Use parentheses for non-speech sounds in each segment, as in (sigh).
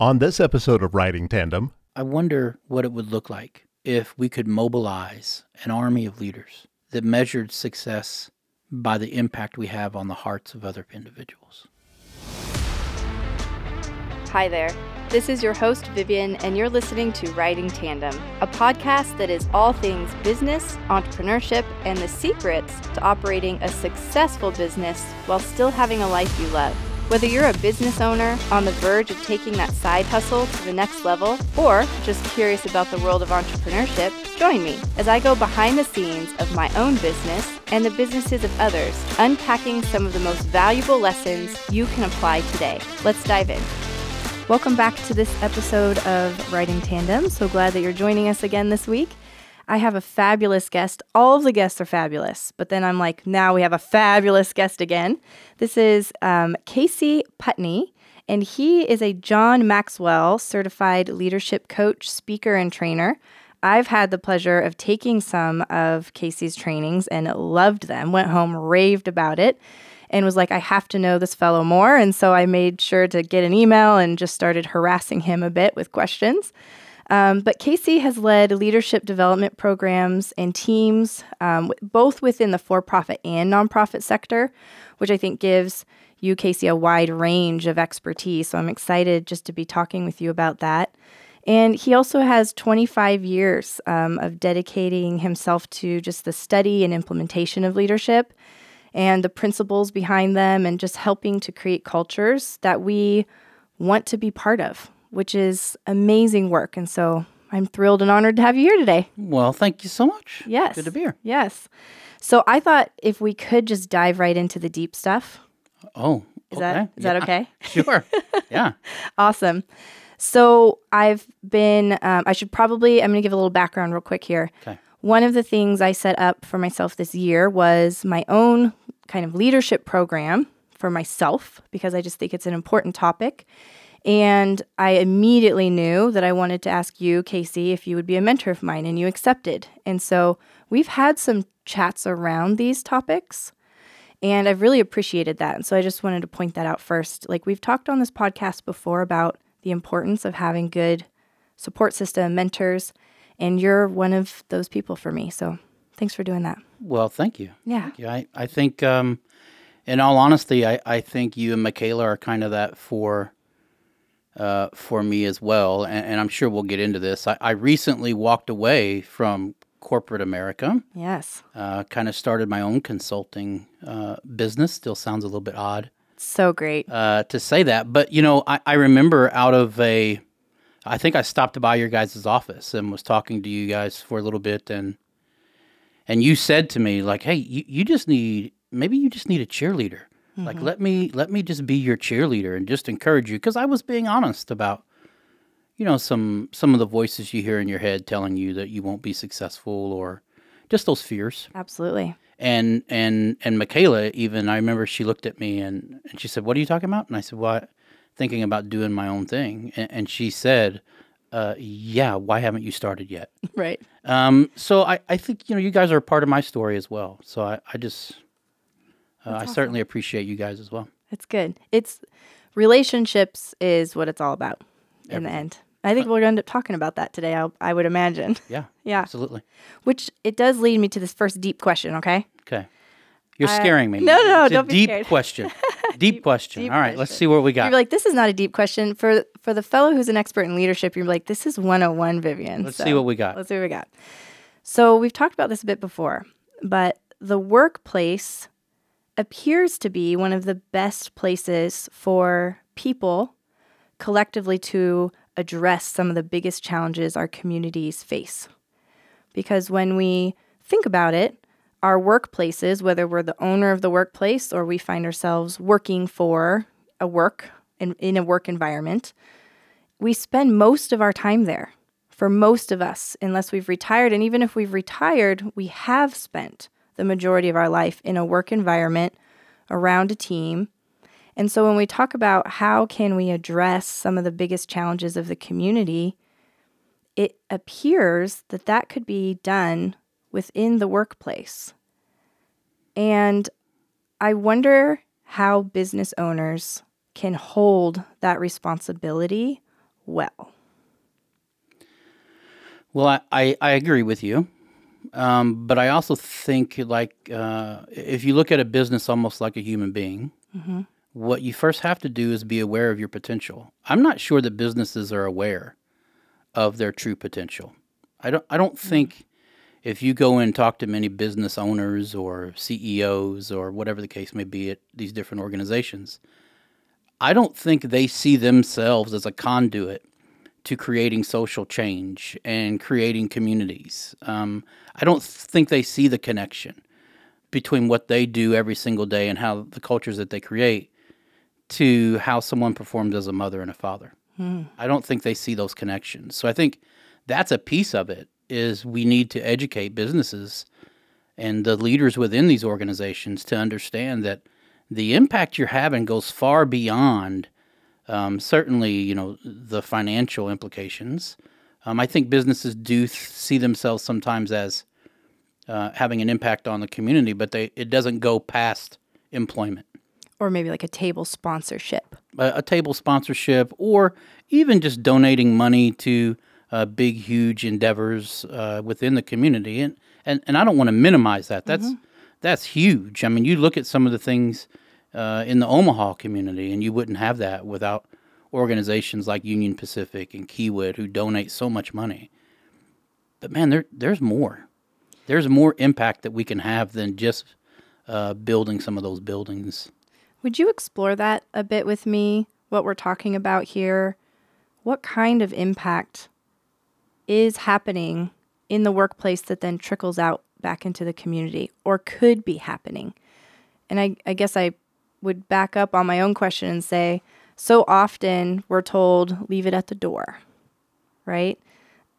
On this episode of Riding Tandem, I wonder what it would look like if we could mobilize an army of leaders that measured success by the impact we have on the hearts of other individuals. Hi there. This is your host, Vivian, and you're listening to Riding Tandem, a podcast that is all things business, entrepreneurship, and the secrets to operating a successful business while still having a life you love. Whether you're a business owner on the verge of taking that side hustle to the next level, or just curious about the world of entrepreneurship, join me as I go behind the scenes of my own business and the businesses of others, unpacking some of the most valuable lessons you can apply today. Let's dive in. Welcome back to this episode of Riding Tandem. So glad that you're joining us again this week. I have a fabulous guest. All of the guests are fabulous, but then I'm like, now we have a fabulous guest again. This is um, Casey Putney, and he is a John Maxwell certified leadership coach, speaker, and trainer. I've had the pleasure of taking some of Casey's trainings and loved them, went home, raved about it and was like, I have to know this fellow more. And so I made sure to get an email and just started harassing him a bit with questions. Um, but Casey has led leadership development programs and teams, um, both within the for profit and nonprofit sector, which I think gives you, Casey, a wide range of expertise. So I'm excited just to be talking with you about that. And he also has 25 years um, of dedicating himself to just the study and implementation of leadership and the principles behind them and just helping to create cultures that we want to be part of, which is amazing work. And so I'm thrilled and honored to have you here today. Well, thank you so much. Yes. Good to be here. Yes. So I thought if we could just dive right into the deep stuff. Oh, Is okay. that is that okay? (laughs) Sure. yeah. (laughs) Awesome. So I've been, um, I should probably, I'm going to give a little background real quick here. Okay. One of the things I set up for myself this year was my own kind of leadership program for myself because I just think it's an important topic. And I immediately knew that I wanted to ask you, Casey, if you would be a mentor of mine, and you accepted. And so we've had some chats around these topics. And I've really appreciated that. And so I just wanted to point that out first. Like we've talked on this podcast before about the importance of having good support system, mentors, and you're one of those people for me. So thanks for doing that. Well, thank you. Yeah. Thank you. I, I think, um, in all honesty, I, I think you and Michaela are kind of that for uh, for me as well. And, and I'm sure we'll get into this. I, I recently walked away from corporate America, Yes. uh, kind of started my own consulting uh, business. Still sounds a little bit odd So great. uh, to say that. But, you know, I, I remember out of a, I think I stopped by your guys' office and was talking to you guys for a little bit. And, and you said to me, like, hey, you, you just need, maybe you just need a cheerleader. Like, let me, let me just be your cheerleader and just encourage you. Cause I was being honest about, you know, some, some of the voices you hear in your head telling you that you won't be successful or just those fears Absolutely. and and and Michaela even I remember she looked at me and, and she said, "What are you talking about?" And I said, "What? Thinking about doing my own thing." And, and she said, uh, "Yeah, why haven't you started yet?" (laughs) Right. Um, so I, I think you know you guys are a part of my story as well. So I I just uh, I certainly appreciate you guys as well. It's good. It's relationships is what it's all about in the end. I think we're going to end up talking about that today. I, I would imagine. Yeah, (laughs) Yeah. absolutely. Which it does lead me to this first deep question. Okay. Okay, you're scaring me. no, (laughs) no, no, It's don't be deep scared. question. (laughs) Deep, question. deep All right, let's see what we got. You're like, this is not a deep question for for the fellow who's an expert in leadership. You're like, this is 101, Vivian. Let's So, see what we got. Let's see what we got. So we've talked about this a bit before, but the workplace appears to be one of the best places for people collectively to address some of the biggest challenges our communities face. Because when we think about it, our workplaces, whether we're the owner of the workplace or we find ourselves working for a work in, in a work environment, we spend most of our time there. For most of us, unless we've retired, and even if we've retired, we have spent the majority of our life in a work environment around a team. And so when we talk about how can we address some of the biggest challenges of the community, it appears that that could be done within the workplace. And I wonder how business owners can hold that responsibility well? Well, I, I, I agree with you. Um, but I also think, like, uh, if you look at a business almost like a human being, what you first have to do is be aware of your potential. I'm not sure that businesses are aware of their true potential. I don't, I don't think if you go and talk to many business owners or CEOs or whatever the case may be at these different organizations, I don't think they see themselves as a conduit to creating social change and creating communities. Um, I don't think they see the connection between what they do every single day and how the cultures that they create to how someone performs as a mother and a father. I don't think they see those connections. So I think that's a piece of it is we need to educate businesses and the leaders within these organizations to understand that the impact you're having goes far beyond um, certainly you know the financial implications. Um, I think businesses do th- see themselves sometimes as uh, having an impact on the community, but they it doesn't go past employment Or maybe like a table sponsorship. a, a table sponsorship, or even just donating money to uh, big, huge endeavors uh, within the community. And, and and I don't want to minimize that. That's that's huge. I mean, you look at some of the things uh, in the Omaha community, and you wouldn't have that without organizations like Union Pacific and Kiewit who donate so much money. But man, there there's more. There's more impact that we can have than just uh, building some of those buildings. Would you explore that a bit with me? What we're talking about here? What kind of impact is happening in the workplace that then trickles out back into the community or could be happening? And I, I guess I would back up on my own question and say so often we're told leave it at the door, right?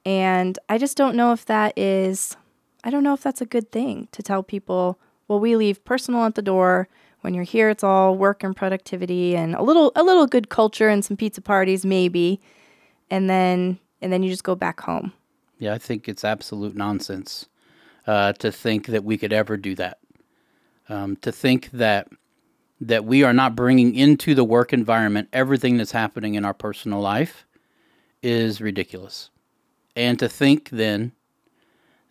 And I just don't know if that is, I don't know if that's a good thing to tell people, well, we leave personal at the door. When you're here, it's all work and productivity and a little, a little good culture and some pizza parties, maybe. And then, and then you just go back home. Yeah, I think it's absolute nonsense uh, to think that we could ever do that. Um, to think that that we are not bringing into the work environment everything that's happening in our personal life is ridiculous. And to think then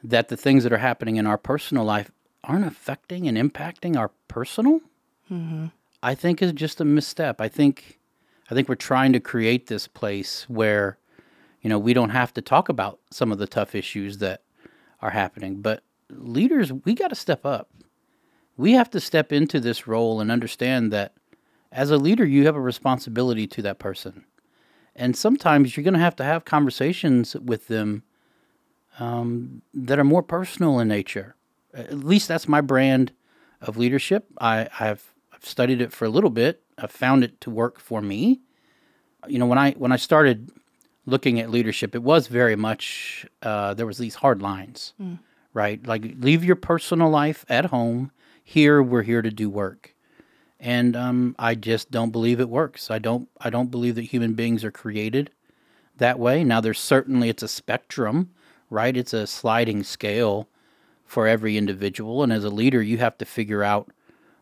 that the things that are happening in our personal life aren't affecting and impacting our personal, mm-hmm. I think is just a misstep. I think I think we're trying to create this place where you know, we don't have to talk about some of the tough issues that are happening, but leaders, we got to step up. We have to step into this role and understand that as a leader, you have a responsibility to that person. And sometimes you're going to have to have conversations with them um, that are more personal in nature. At least that's my brand of leadership. I, I've, I've studied it for a little bit. I've found it to work for me. You know, when I when I started looking at leadership, it was very much uh, there was these hard lines, right? Like leave your personal life at home. Here we're here to do work, and um, I just don't believe it works. I don't. I don't believe that human beings are created that way. Now there's certainly it's a spectrum, right? It's a sliding scale for every individual, and as a leader, you have to figure out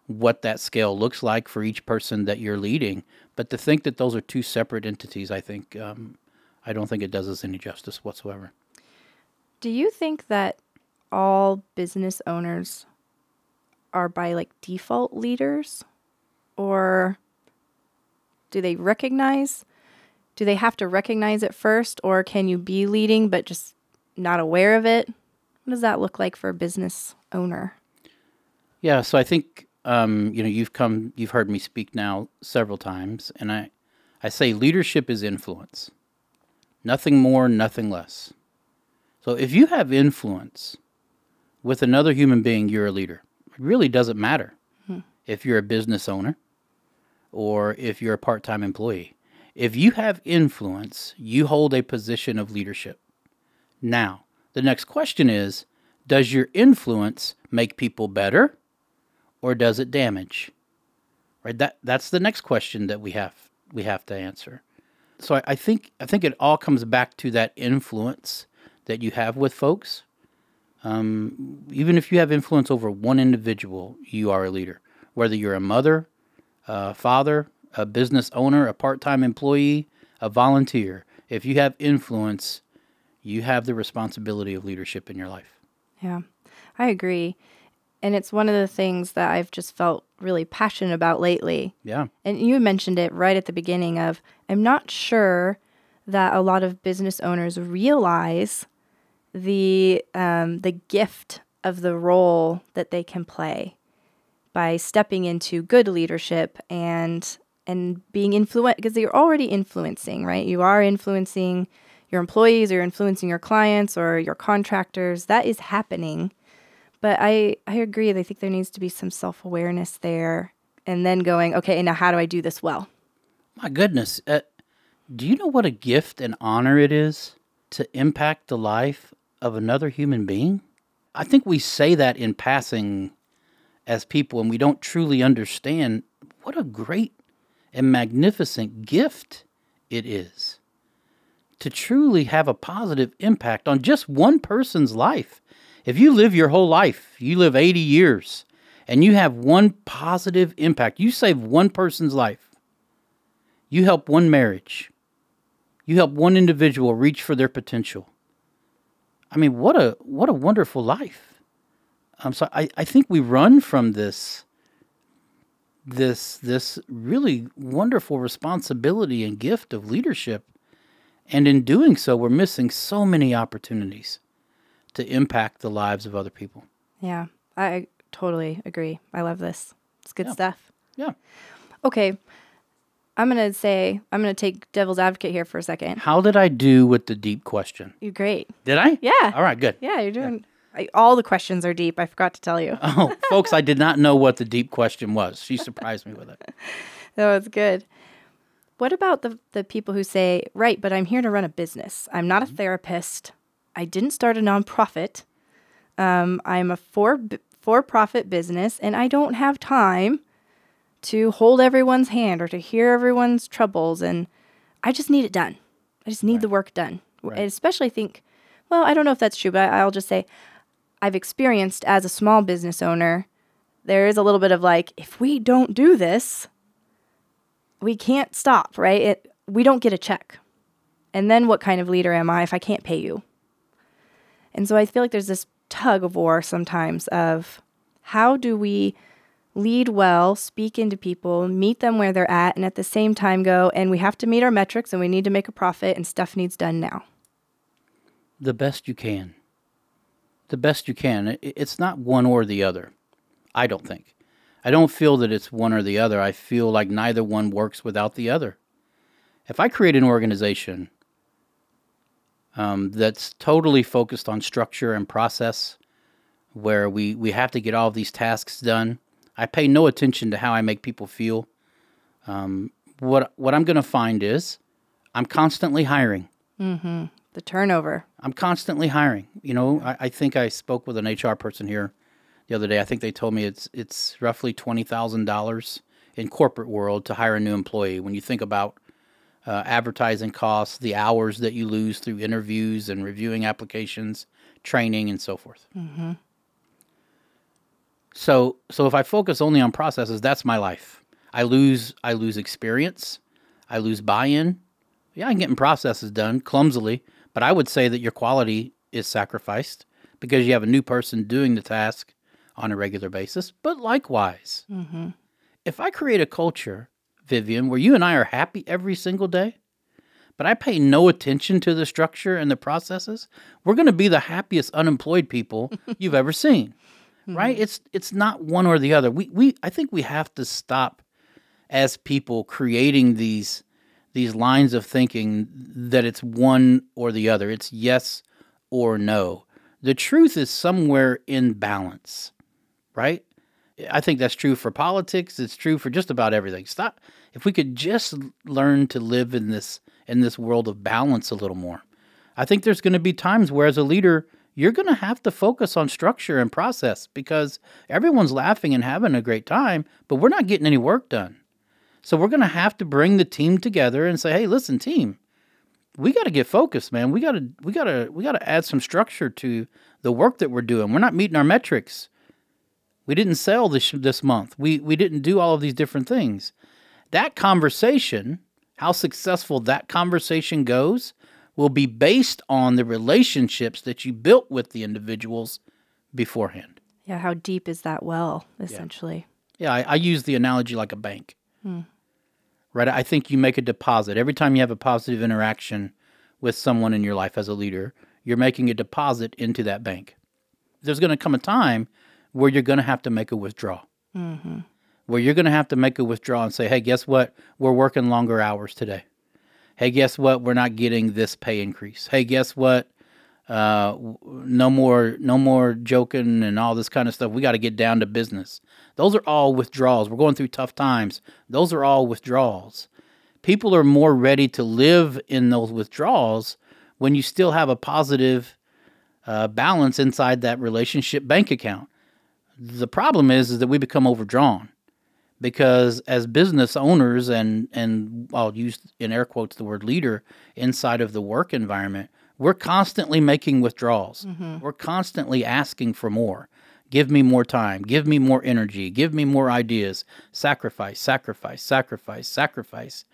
what that scale looks like for each person that you're leading. But to think that those are two separate entities, I think um, I don't think it does us any justice whatsoever. Do you think that all business owners are by like default leaders? Or do they recognize? Do they have to recognize it first? Or can you be leading but just not aware of it? What does that look like for a business owner? Yeah, so I think um, you know you've come, you've heard me speak now several times, and I, I say leadership is influence, nothing more, nothing less. So if you have influence with another human being, you're a leader. It really doesn't matter hmm. if you're a business owner or if you're a part-time employee. If you have influence, you hold a position of leadership. Now, the next question is Does your influence make people better or does it damage? Right? That, that's the next question that we have, we have to answer. So I, I, think, I think it all comes back to that influence that you have with folks. Um, even if you have influence over one individual, you are a leader. Whether you're a mother, a father, a business owner, a part time employee, a volunteer. if you have influence, you have the responsibility of leadership in your life. Yeah, I agree. And it's one of the things that I've just felt really passionate about lately. Yeah. And you mentioned it right at the beginning of I'm not sure that a lot of business owners realize the um, the gift of the role that they can play by stepping into good leadership and and being influent because you're already influencing, right? You are influencing your employees, or you're influencing your clients or your contractors. That is happening. But I I agree. I think there needs to be some self awareness there, and then going, okay, now how do I do this well? My goodness, uh, do you know what a gift and honor it is to impact the life of another human being? I think we say that in passing as people, and we don't truly understand what a great and magnificent gift it is to truly have a positive impact on just one person's life. If you live your whole life, you live 80 years, and you have one positive impact, you save one person's life, you help one marriage, you help one individual reach for their potential. I mean, what a what a wonderful life. Um, so I, I think we run from this this this really wonderful responsibility and gift of leadership. And in doing so, we're missing so many opportunities to impact the lives of other people. Yeah, I totally agree. I love this. It's good Yeah. stuff. Yeah. Okay. I'm going to say, I'm going to take devil's advocate here for a second. How did I do with the deep question? You're great. Did I? Yeah. All right, good. Yeah, you're doing. I, all the questions are deep. I forgot to tell you. (laughs) Oh, folks, I did not know what the deep question was. She surprised me with it. (laughs) That was good. What about the the people who say, "Right, but I'm here to run a business. I'm not a therapist. I didn't start a nonprofit. Um, I'm a for for profit business, and I don't have time to hold everyone's hand or to hear everyone's troubles. And I just need it done. I just need the work done. Right. I especially think, well, I don't know if that's true, but I, I'll just say, I've experienced as a small business owner, there is a little bit of like, if we don't do this, we can't stop, right? It, we don't get a check. And then what kind of leader am I if I can't pay you? And so I feel like there's this tug of war sometimes of how do we lead well, speak into people, meet them where they're at, and at the same time go, and we have to meet our metrics and we need to make a profit and stuff needs done now. The best you can. The best you can. It's not one or the other. I don't think. I don't feel that it's one or the other. I feel like neither one works without the other. If I create an organization um, that's totally focused on structure and process, where we, we have to get all of these tasks done, I pay no attention to how I make people feel. Um, what what I'm going to find is I'm constantly hiring. The turnover. I'm constantly hiring. You know, I, I think I spoke with an HR person here the other day. I think they told me it's it's roughly twenty thousand dollars in corporate world to hire a new employee. When you think about uh, advertising costs, the hours that you lose through interviews and reviewing applications, training, and so forth. So so if I focus only on processes, that's my life. I lose I lose experience, I lose buy-in. Yeah, I'm getting processes done clumsily, but I would say that your quality is sacrificed because you have a new person doing the task on a regular basis. But likewise, mm-hmm. if I create a culture, Vivian, where you and I are happy every single day, but I pay no attention to the structure and the processes, we're going to be the happiest unemployed people (laughs) you've ever seen. Right? Mm-hmm. It's it's not one or the other. We we I think we have to stop as people creating these these lines of thinking that it's one or the other. It's yes or no. The truth is somewhere in balance, right? I think that's true for politics. It's true for just about everything. Stop. If we could just learn to live in this in this world of balance a little more, I think there's going to be times where, as a leader, you're going to have to focus on structure and process because everyone's laughing and having a great time, but we're not getting any work done. So we're going to have to bring the team together and say, "Hey, listen, team, we got to get focused, man. We got to we got to we got to add some structure to the work that we're doing. We're not meeting our metrics. We didn't sell this this month. We we didn't do all of these different things. That conversation, how successful that conversation goes, will be based on the relationships that you built with the individuals beforehand. Yeah, how deep is that well, essentially? Yeah, I, I use the analogy like a bank. Hmm. Right? I think you make a deposit. Every time you have a positive interaction with someone in your life as a leader, you're making a deposit into that bank. There's going to come a time where you're going to have to make a withdrawal. Mm-hmm. Where you're going to have to make a withdrawal and say, hey, guess what? We're working longer hours today. Hey, guess what? We're not getting this pay increase. Hey, guess what? uh, no more, no more joking and all this kind of stuff. We got to get down to business. Those are all withdrawals. We're going through tough times. Those are all withdrawals. People are more ready to live in those withdrawals when you still have a positive uh, balance inside that relationship bank account. The problem is, is that we become overdrawn because as business owners and and I'll use in air quotes the word leader inside of the work environment, we're constantly making withdrawals. We're constantly asking for more. Give me more time. Give me more energy. Give me more ideas. Sacrifice, sacrifice, sacrifice, sacrifice.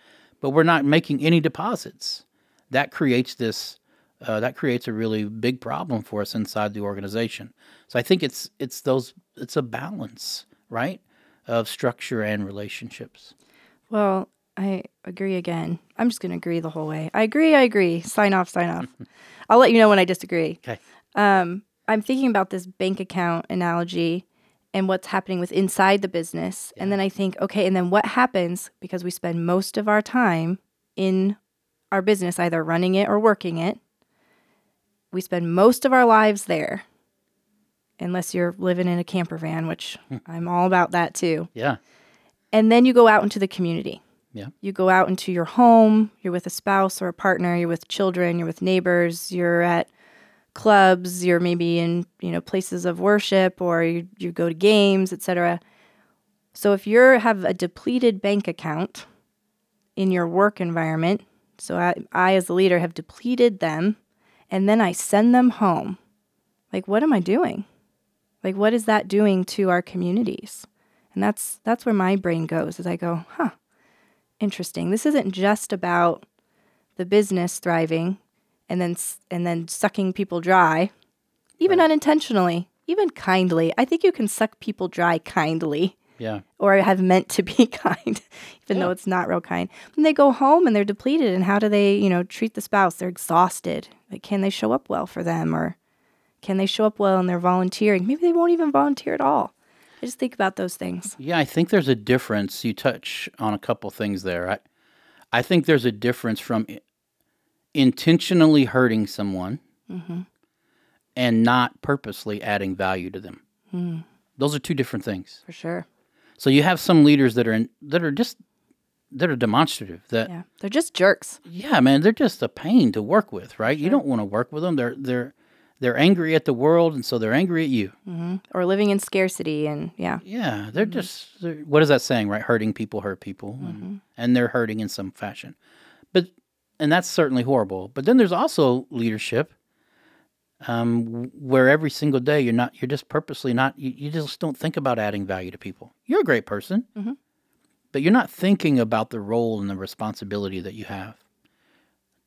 But we're not making any deposits. That creates this. Uh, that creates a really big problem for us inside the organization. So I think it's it's those it's a balance, right, of structure and relationships. Well, I agree again. I'm just going to agree the whole way. I agree. I agree. Sign off. Sign off. (laughs) I'll let you know when I disagree. Okay. Um, I'm thinking about this bank account analogy and what's happening with inside the business. And then I think, okay, and then what happens because we spend most of our time in our business, either running it or working it. We spend most of our lives there, unless you're living in a camper van, which hmm. I'm all about that too. Yeah. And then you go out into the community. Yeah. You go out into your home, you're with a spouse or a partner, you're with children, you're with neighbors, you're at clubs, you're maybe in, you know, places of worship or you, you go to games, etc. So if you have a depleted bank account in your work environment, so I, I as a leader have depleted them and then I send them home. Like what am I doing? Like what is that doing to our communities? And that's that's where my brain goes as I go, huh, interesting. This isn't just about the business thriving and then and then sucking people dry, even unintentionally, even kindly. I think you can suck people dry kindly Yeah. or have meant to be (laughs) kind, even though it's not real kind. And they go home and they're depleted, and how do they, you know, treat the spouse? They're exhausted. Like, can they show up well for them, or can they show up well and they're volunteering? Maybe they won't even volunteer at all. I just think about those things. Yeah, I think there's a difference. You touch on a couple things there. I, I think there's a difference from intentionally hurting someone mm-hmm. and not purposely adding value to them. Hmm. Those are two different things. For sure. So you have some leaders that are in, that are just that are demonstrative. That Yeah. They're just jerks. yeah, man, they're just a pain to work with, right? You don't want to work with them. They're they're they're angry at the world, and so they're angry at you. Mm-hmm. Or living in scarcity. And yeah. Yeah, they're mm-hmm. just they're, what is that saying, right? Hurting people hurt people, and, mm-hmm. and they're hurting in some fashion. But and that's certainly horrible. But then there's also leadership, um, where every single day you're not you're just purposely not you, you just don't think about adding value to people. You're a great person, but you're not thinking about the role and the responsibility that you have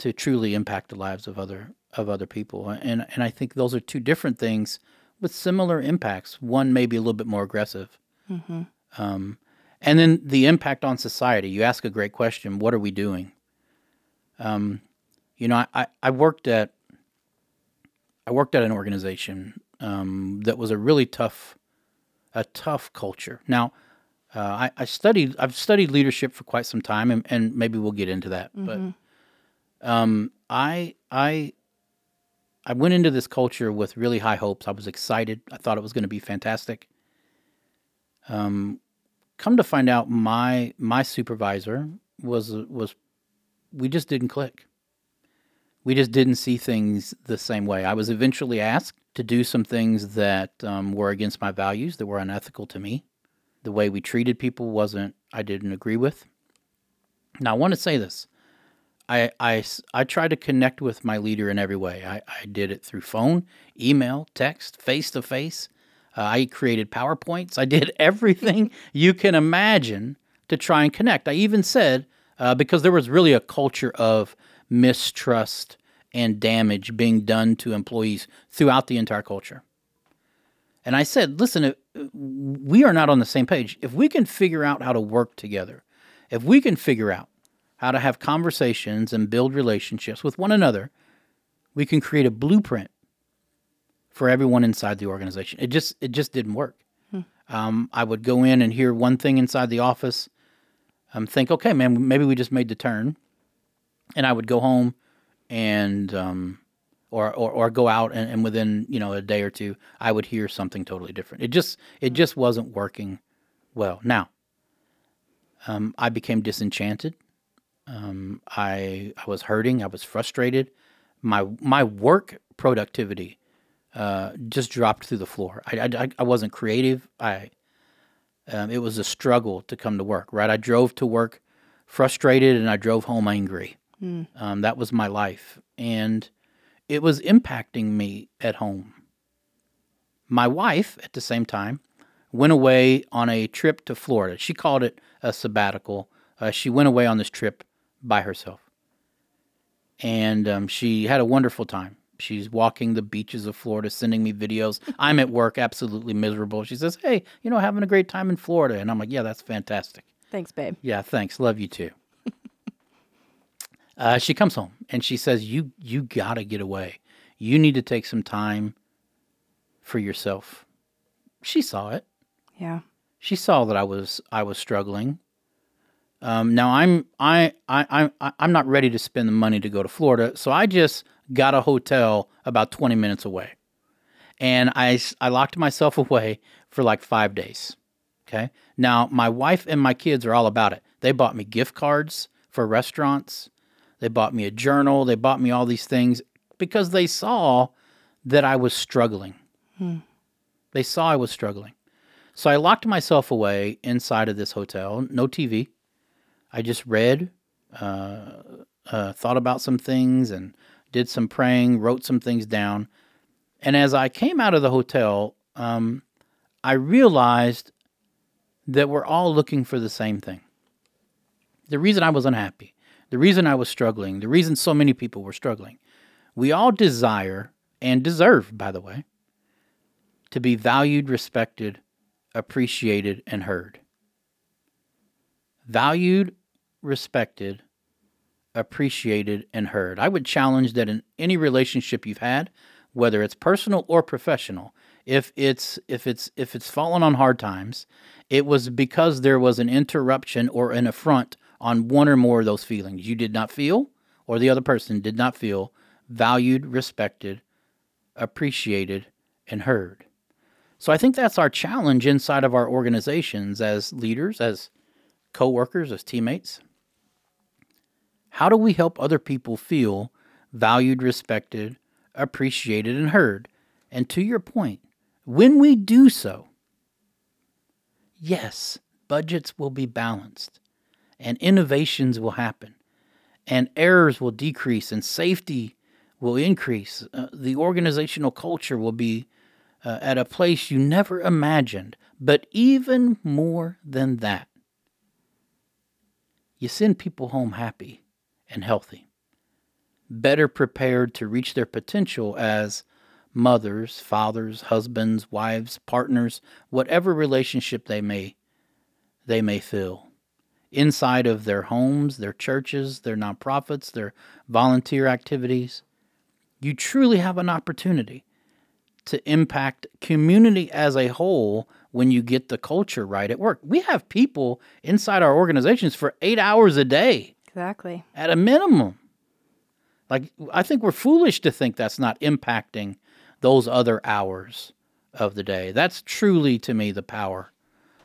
to truly impact the lives of other of other people. And and I think those are two different things with similar impacts. One may be a little bit more aggressive. Um, and then the impact on society. You ask a great question. What are we doing? Um, you know, I, I, worked at I worked at an organization um, that was a really tough a tough culture. Now, uh, I, I studied I've studied leadership for quite some time, and, and maybe we'll get into that. But um, I I I went into this culture with really high hopes. I was excited. I thought it was going to be fantastic. Um, come to find out, my my supervisor was was we just didn't click. We just didn't see things the same way. I was eventually asked to do some things that um, were against my values, that were unethical to me. The way we treated people wasn't. I didn't agree with. Now I want to say this. I, I, I tried to connect with my leader in every way. I, I did it through phone, email, text, face to face. I created PowerPoints. I did (laughs) everything you can imagine to try and connect. I even said, uh, because there was really a culture of mistrust and damage being done to employees throughout the entire culture. And I said, listen, uh, we are not on the same page. If we can figure out how to work together, if we can figure out how to have conversations and build relationships with one another, we can create a blueprint for everyone inside the organization. It just it just didn't work. Um, I would go in and hear one thing inside the office, um, think, okay, man, maybe we just made the turn, and I would go home and um, or, or or go out and, and within you know a day or two, I would hear something totally different. It just it just wasn't working well. Now, um, I became disenchanted. Um, I I was hurting. I was frustrated. My my work productivity uh, just dropped through the floor. I, I, I wasn't creative. I um, it was a struggle to come to work. Right, I drove to work frustrated, and I drove home angry. Um, that was my life, and it was impacting me at home. My wife, at the same time, went away on a trip to Florida. She called it a sabbatical. Uh, she went away on this trip by herself, and um, she had a wonderful time. She's walking the beaches of Florida, sending me videos. I'm at work, absolutely miserable. She says, "Hey, you know, having a great time in Florida," and I'm like, "Yeah, that's fantastic." Thanks, babe. Yeah, thanks. Love you too. uh, she comes home and she says, "You you gotta get away. You need to take some time for yourself." She saw it. Yeah. She saw that I was I was struggling. Um, now I'm I I I I'm not ready to spend the money to go to Florida, so I just got a hotel about 20 minutes away, and I I locked myself (laughs) away for like five days. Okay. Now my wife and my kids are all about it. They bought me gift cards for restaurants. They bought me a journal. They bought me all these things because they saw that I was struggling. They saw I was struggling. So I locked myself away inside of this hotel, no TV. I just read, uh, uh, thought about some things, and did some praying, wrote some things down. And as I came out of the hotel, um, I realized that we're all looking for the same thing. The reason I was unhappy, the reason I was struggling, the reason so many people were struggling, we all desire and deserve, by the way, to be valued, respected, appreciated, and heard. Valued, respected, appreciated, and heard. I would challenge that in any relationship you've had, whether it's personal or professional, if it's if it's if it's fallen on hard times, it was because there was an interruption or an affront on one or more of those feelings. You did not feel, or the other person did not feel valued, respected, appreciated, and heard. So I think that's our challenge inside of our organizations as leaders, as coworkers, as teammates. How do we help other people feel valued, respected, appreciated, and heard? And to your point, when we do so, yes, budgets will be balanced and innovations will happen and errors will decrease and safety will increase. Uh, the organizational culture will be uh, at a place you never imagined. But even more than that, you send people home happy and healthy, better prepared to reach their potential as mothers, fathers, husbands, wives, partners, whatever relationship they may they may fill inside of their homes, their churches, their nonprofits, their volunteer activities. You truly have an opportunity to impact community as a whole when you get the culture right at work. We have people inside our organizations for 8 hours a day Exactly. at a minimum. Like I think we're foolish to think that's not impacting those other hours of the day. That's truly to me the power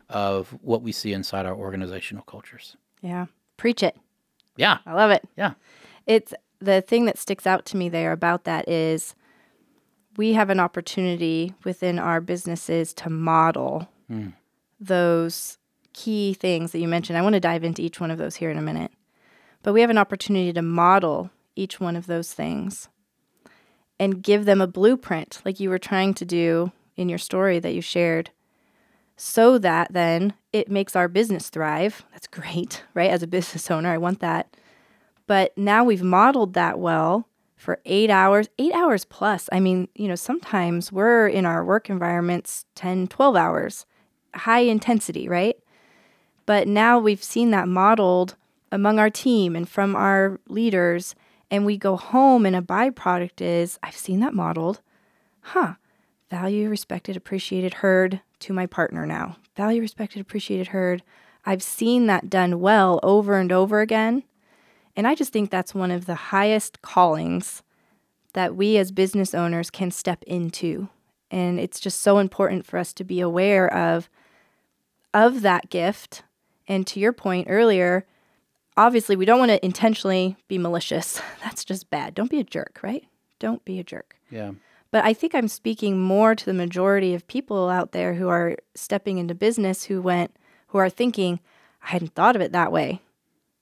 of what we see inside our organizational cultures. Yeah. Preach it. Yeah. I love it. Yeah. It's the thing that sticks out to me there about that is we have an opportunity within our businesses to model hmm. those key things that you mentioned. I want to dive into each one of those here in a minute. But we have an opportunity to model each one of those things and give them a blueprint like you were trying to do in your story that you shared so that then it makes our business thrive. That's great, (laughs) right? As a business owner, I want that. But now we've modeled that well. for eight hours, eight hours plus. I mean, you know, sometimes we're in our work environments 10, 12 hours, high intensity, right? But now we've seen that modeled among our team and from our leaders. And we go home, and a byproduct is I've seen that modeled. Huh. Value, respected, appreciated, heard to my partner now. Value, respected, appreciated, heard. I've seen that done well over and over again. And I just think that's one of the highest callings that we as business owners can step into. And it's just so important for us to be aware of of that gift. And to your point earlier, obviously we don't want to intentionally be malicious. (laughs) That's just bad. Don't be a jerk, right? Don't be a jerk. Yeah. But I think I'm speaking more to the majority of people out there who are stepping into business who went who are thinking, I hadn't thought of it that way.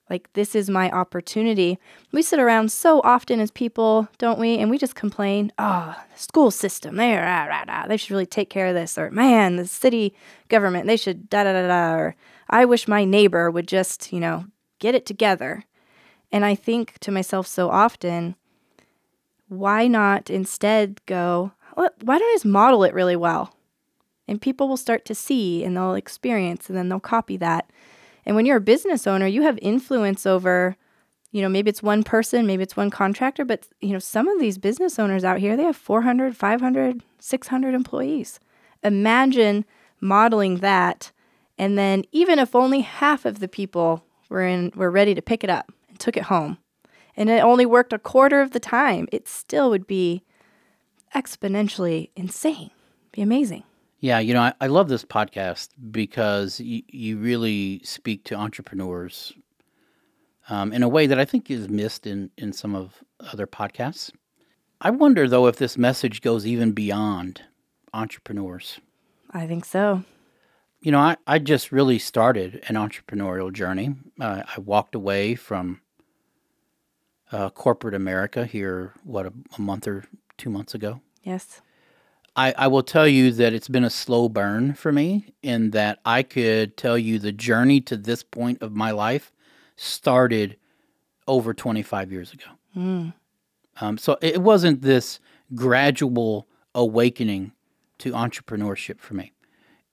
Like, this is my opportunity. We sit around so often as people, don't we? And we just complain, oh, the school system, they rah, rah, rah, they should really take care of this. Or, man, the city government, they should da da da da. Or, I wish my neighbor would just, you know, get it together. And I think to myself so often, why not instead go, why don't I just model it really well? And people will start to see and they'll experience and then they'll copy that. And when you're a business owner, you have influence over, you know, maybe it's one person, maybe it's one contractor, but, you know, some of these business owners out here, they have 400, 500, 600 employees. Imagine modeling that. And then even if only half of the people were in were ready to pick it up and took it home, and it only worked a quarter of the time, it still would be exponentially insane. Be amazing. Yeah, you know, I, I love this podcast because y- you really speak to entrepreneurs um, in a way that I think is missed in, in some of other podcasts. I wonder, though, if this message goes even beyond entrepreneurs. I think so. You know, I, I just really started an entrepreneurial journey. Uh, I walked away from uh, corporate America here, what, a, a month or two months ago. Yes. I, I will tell you that it's been a slow burn for me in that I could tell you the journey to this point of my life started over 25 years ago. Mm. Um, so it wasn't this gradual awakening to entrepreneurship for me.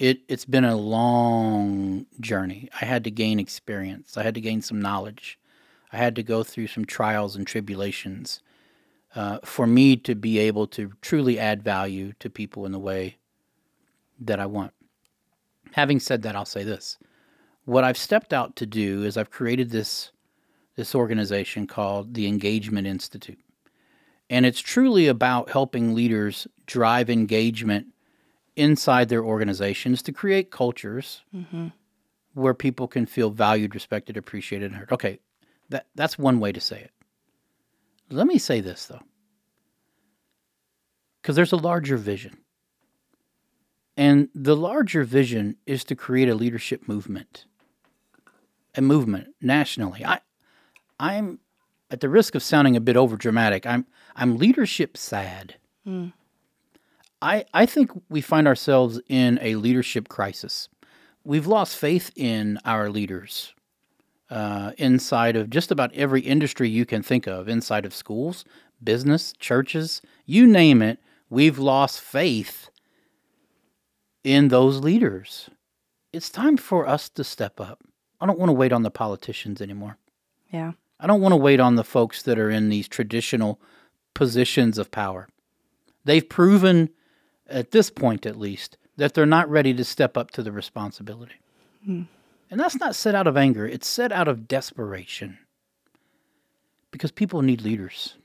It, it's been a long journey. I had to gain experience, I had to gain some knowledge, I had to go through some trials and tribulations uh, for me to be able to truly add value to people in the way that I want. Having said that, I'll say this. What I've stepped out to do is I've created this this organization called the Engagement Institute. And it's truly about helping leaders drive engagement inside their organizations to create cultures Mm-hmm. where people can feel valued, respected, appreciated, and heard. Okay, that, that's one way to say it. Let me say this, though, because there's a larger vision. And the larger vision is to create a leadership movement, a movement nationally. I, I'm at the risk of sounding a bit overdramatic. I'm, I'm leadership sad. Mm. I, I think we find ourselves in a leadership crisis. We've lost faith in our leaders uh, inside of just about every industry you can think of, inside of schools, business, churches, you name it. We've lost faith in those leaders. It's time for us to step up. I don't want to wait on the politicians anymore. Yeah. I don't want to wait on the folks that are in these traditional positions of power. They've proven, at this point at least, that they're not ready to step up to the responsibility. Hmm. And that's not said out of anger, it's said out of desperation. Because people need leaders.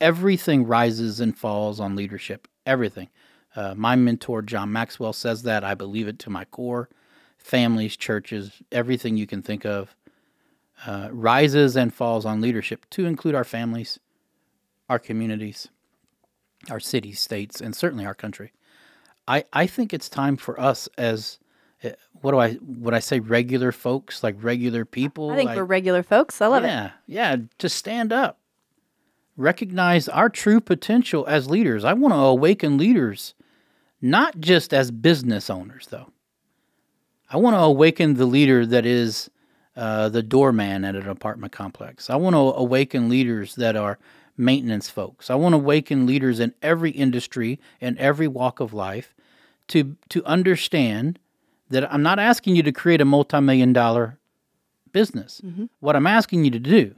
Everything rises and falls on leadership. Everything. Uh, my mentor, John Maxwell, says that. I believe it to my core. Families, churches, everything you can think of uh, rises and falls on leadership, to include our families, our communities, our cities, states, and certainly our country. I, I think it's time for us as uh, what do I would I say regular folks like regular people I think like, we're regular folks. I love it. yeah, yeah, to stand up. Recognize our true potential as leaders. I want to awaken leaders, not just as business owners, though. I want to awaken the leader that is uh, the doorman at an apartment complex. I want to awaken leaders that are maintenance folks. I want to awaken leaders in every industry and every walk of life to to understand that I'm not asking you to create a multi-million dollar business. What I'm asking you to do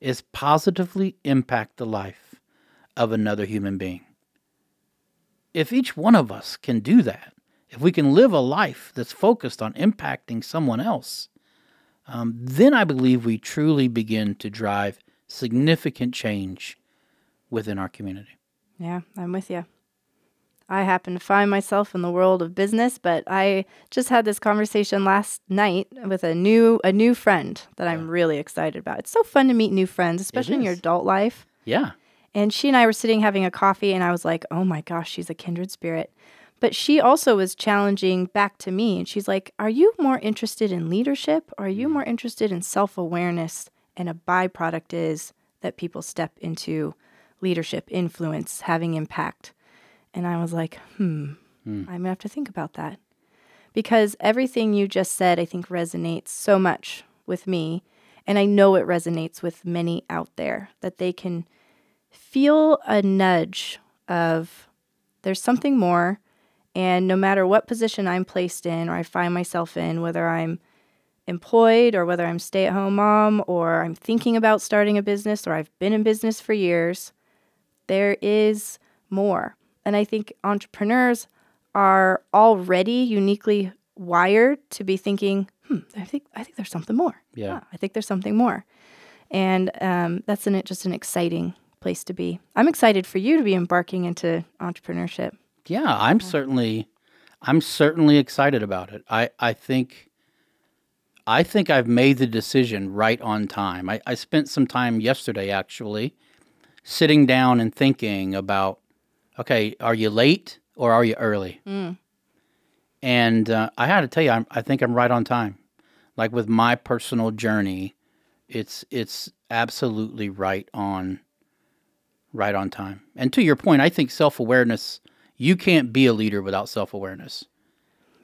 is positively impact the life of another human being. If each one of us can do that, if we can live a life that's focused on impacting someone else, um, then I believe we truly begin to drive significant change within our community. Yeah, I'm with you. I happen to find myself in the world of business, but I just had this conversation last night with a new a new friend that I'm really excited about. It's so fun to meet new friends, especially in your adult life. Yeah. And she and I were sitting having a coffee, and I was like, oh my gosh, she's a kindred spirit. But she also was challenging back to me. And she's like, Are you more interested in leadership? Or are you mm. more interested in self awareness? And a byproduct is that people step into leadership, influence, having impact. And I was like, Hmm, I'm going to have to think about that. Because everything you just said, I think, resonates so much with me. And I know it resonates with many out there that they can feel a nudge of there's something more. And no matter what position I'm placed in or I find myself in, whether I'm employed or whether I'm stay at home mom or I'm thinking about starting a business or I've been in business for years, there is more. And I think entrepreneurs are already uniquely wired to be thinking, hmm, I think I think there's something more. Yeah. I think there's something more. And um, that's an, just an exciting place to be. I'm excited for you to be embarking into entrepreneurship. Yeah, I'm certainly I'm certainly excited about it. I, I think I think I've made the decision right on time. I, I spent some time yesterday actually sitting down and thinking about okay, are you late or are you early? And uh, I had to tell you, I'm, I think I'm right on time. Like with my personal journey, it's it's absolutely right on right on time. And to your point, I think self awareness. You can't be a leader without self awareness,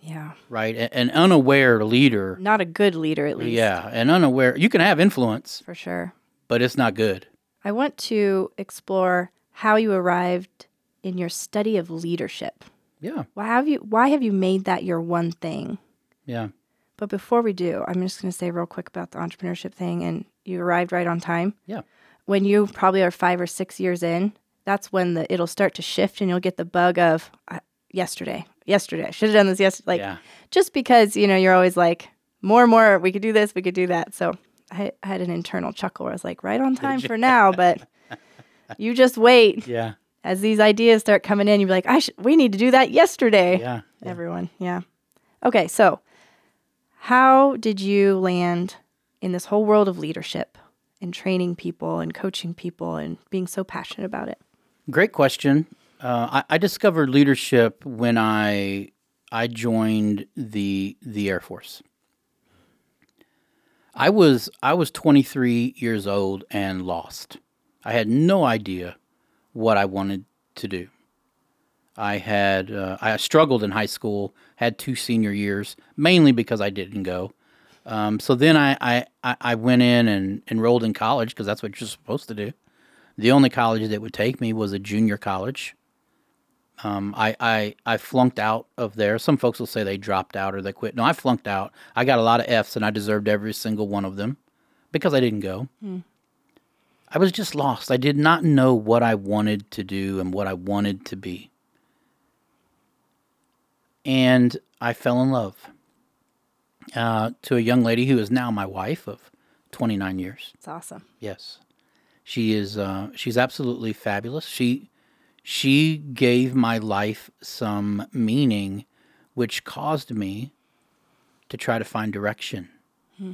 Yeah. right? A- An unaware leader, Not a good leader, at least. yeah, an unaware. You can have influence, For sure. but it's not good. I want to explore how you arrived in your study of leadership. Yeah, Why have you why have you made that your one thing? yeah, But before we do, I'm just going to say real quick about the entrepreneurship thing and you arrived right on time. yeah, When you probably are 5 or 6 years in, that's when the it'll start to shift and you'll get the bug of uh, yesterday. Yesterday. I should have done this yesterday. Like yeah. just because, you know, you're always like more and more we could do this, we could do that. So I, I had an internal chuckle where I was like, right on time for now, but (laughs) you just wait. Yeah, as these ideas start coming in, you'd be like, I should, we need to do that yesterday. yeah, yeah. Everyone, yeah. Okay, so how did you land in this whole world of leadership and training people and coaching people and being so passionate about it? Great question. Uh, I, I discovered leadership when I I joined the the Air Force. I was I was 23 years old and lost. I had no idea what I wanted to do. I had uh, I struggled in high school, had two senior years, mainly because I didn't go. Um, so then I, I, I I went in and enrolled in college because that's what you're supposed to do. The only college that would take me was a junior college. Um, I, I I flunked out of there. Some folks will say they dropped out or they quit. No, I flunked out. I got a lot of Fs and I deserved every single one of them because I didn't go. I was just lost. I did not know what I wanted to do and what I wanted to be. And I fell in love uh, to a young lady who is now my wife of 29 years. It's awesome. Yes, she is. Uh, she's absolutely fabulous. She she gave my life some meaning, which caused me to try to find direction. Hmm.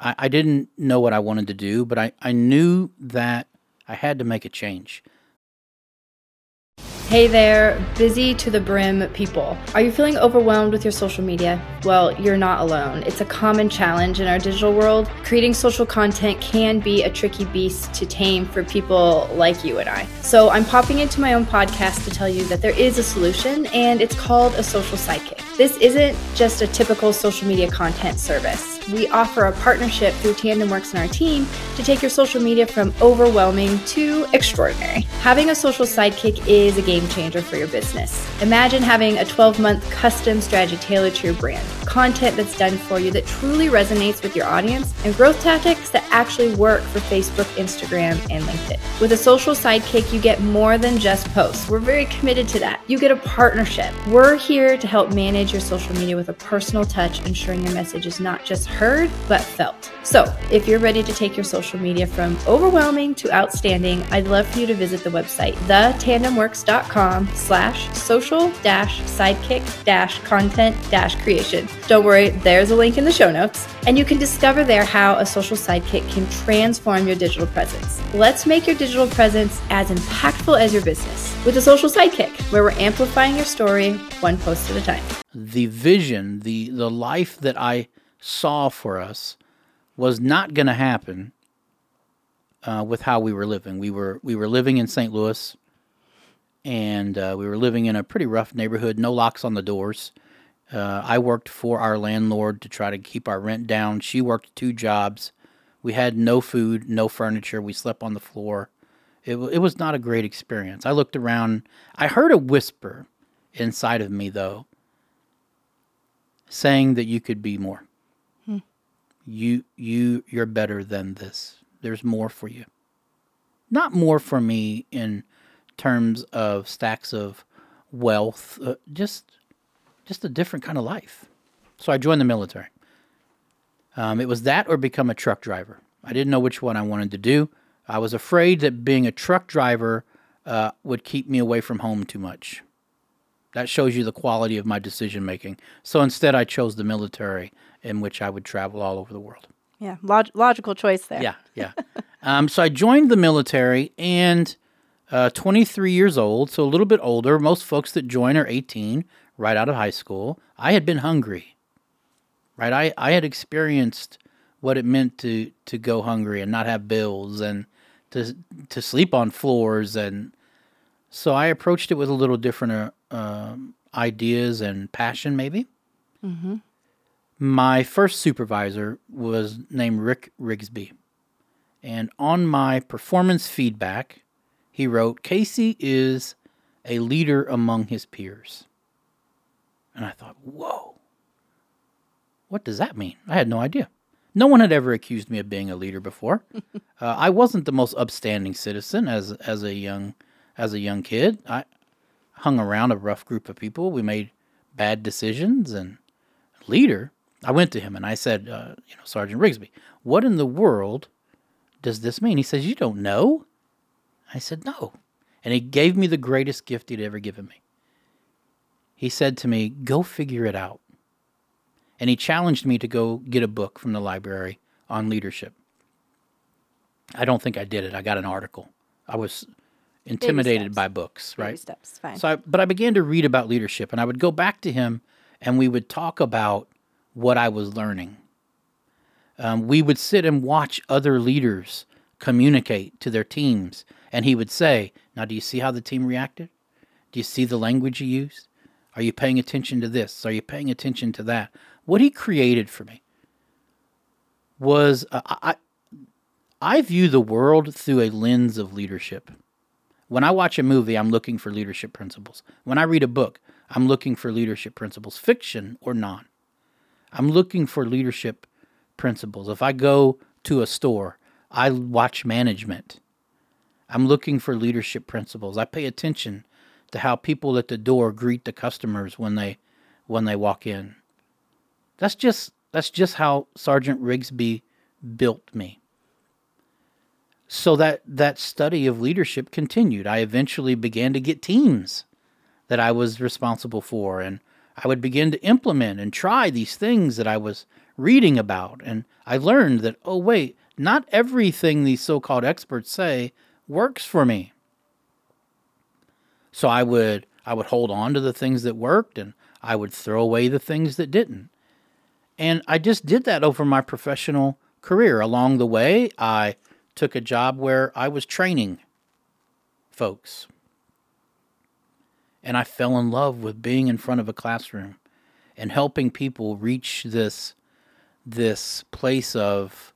I, I didn't know what I wanted to do, but I, I knew that I had to make a change. Hey there, busy to the brim people. Are you feeling overwhelmed with your social media? Well, you're not alone. It's a common challenge in our digital world. Creating social content can be a tricky beast to tame for people like you and I. So, I'm popping into my own podcast to tell you that there is a solution, and it's called a social sidekick. This isn't just a typical social media content service. We offer a partnership through TandemWorks and our team to take your social media from overwhelming to extraordinary. Having a social sidekick is a game changer for your business. Imagine having a 12 month custom strategy tailored to your brand, content that's done for you that truly resonates with your audience, and growth tactics that actually work for Facebook, Instagram, and LinkedIn. With a social sidekick, you get more than just posts. We're very committed to that. You get a partnership. We're here to help manage your social media with a personal touch, ensuring your message is not just heard, but felt. So, if you're ready to take your social media from overwhelming to outstanding, I'd love for you to visit the website, thetandemworks.com slash social dash sidekick dash content dash creation. Don't worry, there's a link in the show notes. And you can discover there how a social sidekick can transform your digital presence. Let's make your digital presence as impactful as your business with a social sidekick, where we're amplifying your story one post at a time. The vision, the the life that I saw for us was not going to happen uh, with how we were living. We were we were living in St. Louis, and uh, we were living in a pretty rough neighborhood. No locks on the doors. Uh, I worked for our landlord to try to keep our rent down. She worked two jobs. We had no food, no furniture. We slept on the floor. It, it was not a great experience. I looked around. I heard a whisper inside of me, though, saying that you could be more. Hmm. You, you, you're better than this. There's more for you. Not more for me in terms of stacks of wealth. Uh, just, just a different kind of life. So I joined the military. Um, it was that or become a truck driver. I didn't know which one I wanted to do. I was afraid that being a truck driver uh, would keep me away from home too much. That shows you the quality of my decision making. So instead, I chose the military, in which I would travel all over the world. Yeah, log- logical choice there. Yeah, yeah. (laughs) um, so I joined the military and uh, 23 years old, so a little bit older. Most folks that join are 18, right out of high school. I had been hungry, right? I, I had experienced what it meant to to go hungry and not have bills and to to sleep on floors and so I approached it with a little different uh, um, ideas and passion, maybe. Mm-hmm. My first supervisor was named Rick Rigsby. And on my performance feedback, he wrote, Casey is a leader among his peers. And I thought, whoa, what does that mean? I had no idea. No one had ever accused me of being a leader before. (laughs) uh, I wasn't the most upstanding citizen as as a young as a young kid. I hung around a rough group of people. We made bad decisions and leader. I went to him and I said, uh, you know, Sergeant Rigsby, what in the world does this mean? He says, you don't know. I said, no. And he gave me the greatest gift he'd ever given me. He said to me, go figure it out. And he challenged me to go get a book from the library on leadership. I don't think I did it. I got an article. I was intimidated by books, right? Baby steps, fine. So, I, but I began to read about leadership, and I would go back to him, and we would talk about what I was learning. Um, we would sit and watch other leaders communicate to their teams, and he would say, "Now, do you see how the team reacted? Do you see the language you used? Are you paying attention to this? Are you paying attention to that?" What he created for me was uh, I. I view the world through a lens of leadership. When I watch a movie, I'm looking for leadership principles. When I read a book, I'm looking for leadership principles, fiction or non. I'm looking for leadership principles. If I go to a store, I watch management. I'm looking for leadership principles. I pay attention to how people at the door greet the customers when they when they walk in. That's just that's just how Sergeant Rigsby built me so that that study of leadership continued. I eventually began to get teams that I was responsible for, and I would begin to implement and try these things that I was reading about. And I learned that, oh, wait, not everything these so called experts say works for me. So I would I would hold on to the things that worked and I would throw away the things that didn't. And I just did that over my professional career. Along the way, I took a job where I was training folks. And I fell in love with being in front of a classroom and helping people reach this this place of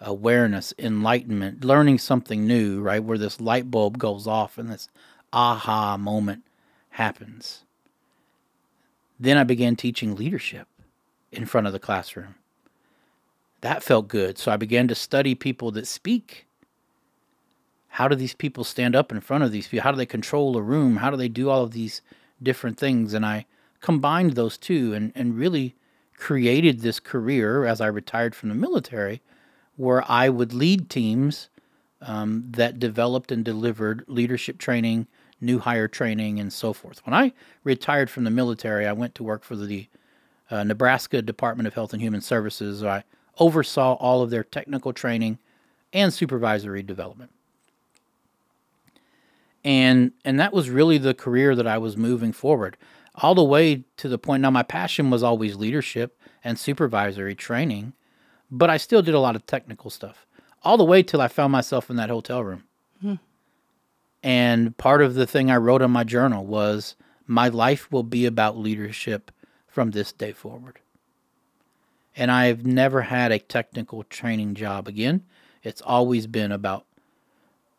awareness, enlightenment, learning something new, right? Where this light bulb goes off and this aha moment happens. Then I began teaching leadership in front of the classroom. That felt good. So I began to study people that speak. How do these people stand up in front of these people? How do they control a room? How do they do all of these different things? And I combined those two and, and really created this career as I retired from the military where I would lead teams um, that developed and delivered leadership training, new hire training, and so forth. When I retired from the military, I went to work for the uh, Nebraska Department of Health and Human Services. I oversaw all of their technical training and supervisory development. And and that was really the career that I was moving forward all the way to the point now my passion was always leadership and supervisory training, but I still did a lot of technical stuff. All the way till I found myself in that hotel room. And part of the thing I wrote in my journal was my life will be about leadership from this day forward. And I've never had a technical training job again. It's always been about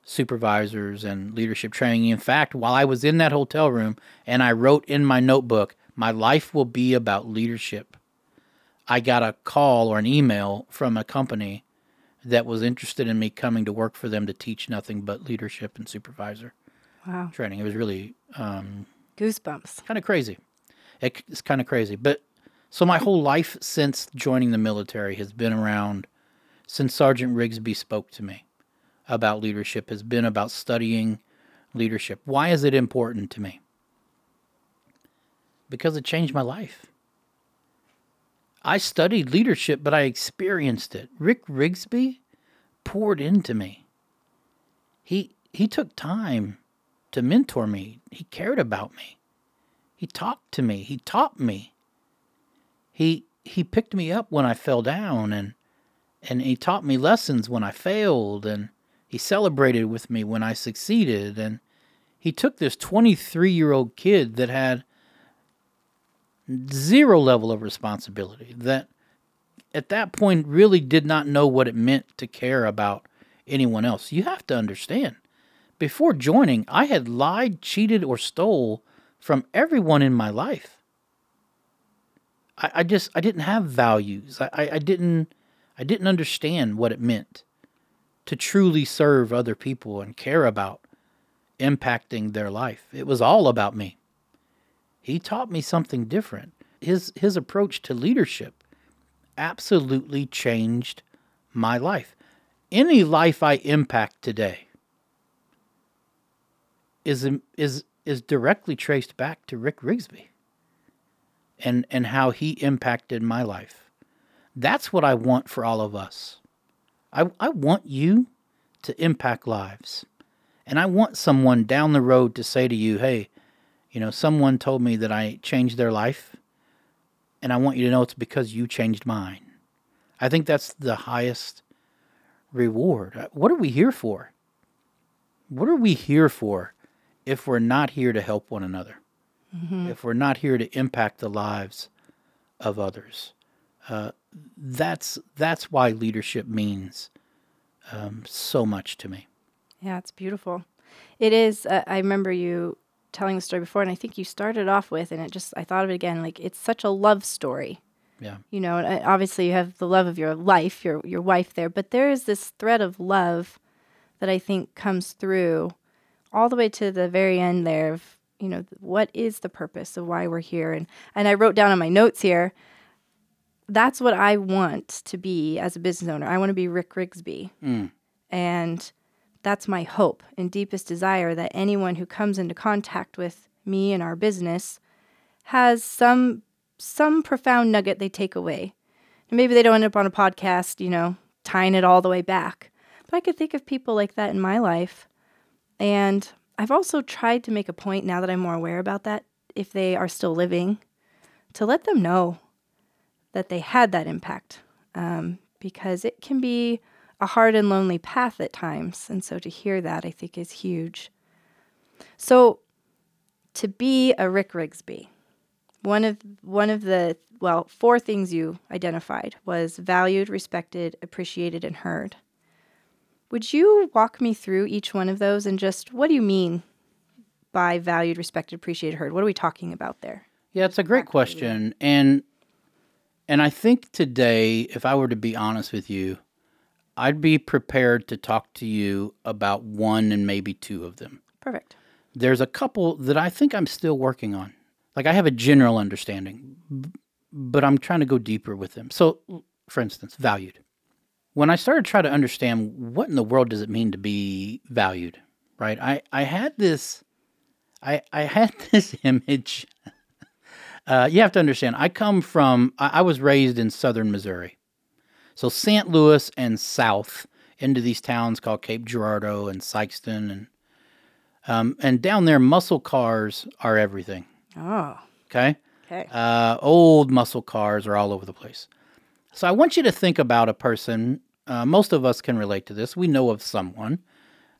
supervisors and leadership training. In fact, while I was in that hotel room and I wrote in my notebook, my life will be about leadership, I got a call or an email from a company that was interested in me coming to work for them to teach nothing but leadership and supervisor wow. training. It was really um, goosebumps. Kind of crazy. It, it's kind of crazy. But so my whole life since joining the military has been around since Sergeant Rigsby spoke to me about leadership has been about studying leadership. Why is it important to me? Because it changed my life. I studied leadership, but I experienced it. Rick Rigsby poured into me. He he took time to mentor me. He cared about me. He talked to me. He taught me. He he picked me up when I fell down and and he taught me lessons when I failed and he celebrated with me when I succeeded and he took this 23-year-old kid that had zero level of responsibility that at that point really did not know what it meant to care about anyone else. You have to understand. Before joining, I had lied, cheated, or stole from everyone in my life. I, I just I didn't have values. I, I, I didn't I didn't understand what it meant to truly serve other people and care about impacting their life. It was all about me he taught me something different. His his approach to leadership absolutely changed my life. Any life I impact today is is is directly traced back to Rick Rigsby and and how he impacted my life. That's what I want for all of us. I I want you to impact lives. And I want someone down the road to say to you, "Hey, you know, someone told me that I changed their life, and I want you to know it's because you changed mine. I think that's the highest reward. Uh, what are we here for? What are we here for if we're not here to help one another? Mm-hmm. If we're not here to impact the lives of others? Uh, that's that's why leadership means um, so much to me. Yeah, it's beautiful. It is. Uh, I remember you telling the story before, and I think you started off with, and it just I thought of it again. Like it's such a love story. Yeah. You know, and obviously you have the love of your life, your your wife there, but there is this thread of love that I think comes through all the way to the very end there of you know what is the purpose of why we're here and and I wrote down on my notes here that's what I want to be as a business owner. I want to be Rick Rigsby. Mm. And that's my hope and deepest desire that anyone who comes into contact with me and our business has some some profound nugget they take away. And maybe they don't end up on a podcast, you know, tying it all the way back. But I could think of people like that in my life. And I've also tried to make a point now that I'm more aware about that, if they are still living, to let them know that they had that impact. Um, because it can be a hard and lonely path at times. And so to hear that, I think, is huge. So to be a Rick Rigsby, One of one of the well, four things you identified was valued, respected, appreciated, and heard. Would you walk me through each one of those and just what do you mean by valued, respected, appreciated, heard? What are we talking about there? Yeah, it's a great question, and and I think today, if I were to be honest with you, I'd be prepared to talk to you about one and maybe two of them. Perfect. There's a couple that I think I'm still working on. Like I have a general understanding, but I'm trying to go deeper with them. So, for instance, valued. When I started trying to understand what in the world does it mean to be valued, right? I, I had this I, I had (laughs) this image. Uh, you have to understand, I come from, I, I was raised in southern Missouri. So St. Louis and south into these towns called Cape Girardeau and Sikeston. And, um, and down there, muscle cars are everything. Oh, Okay. okay. Uh, old muscle cars are all over the place. So I want you to think about a person. Uh, most of us can relate to this. We know of someone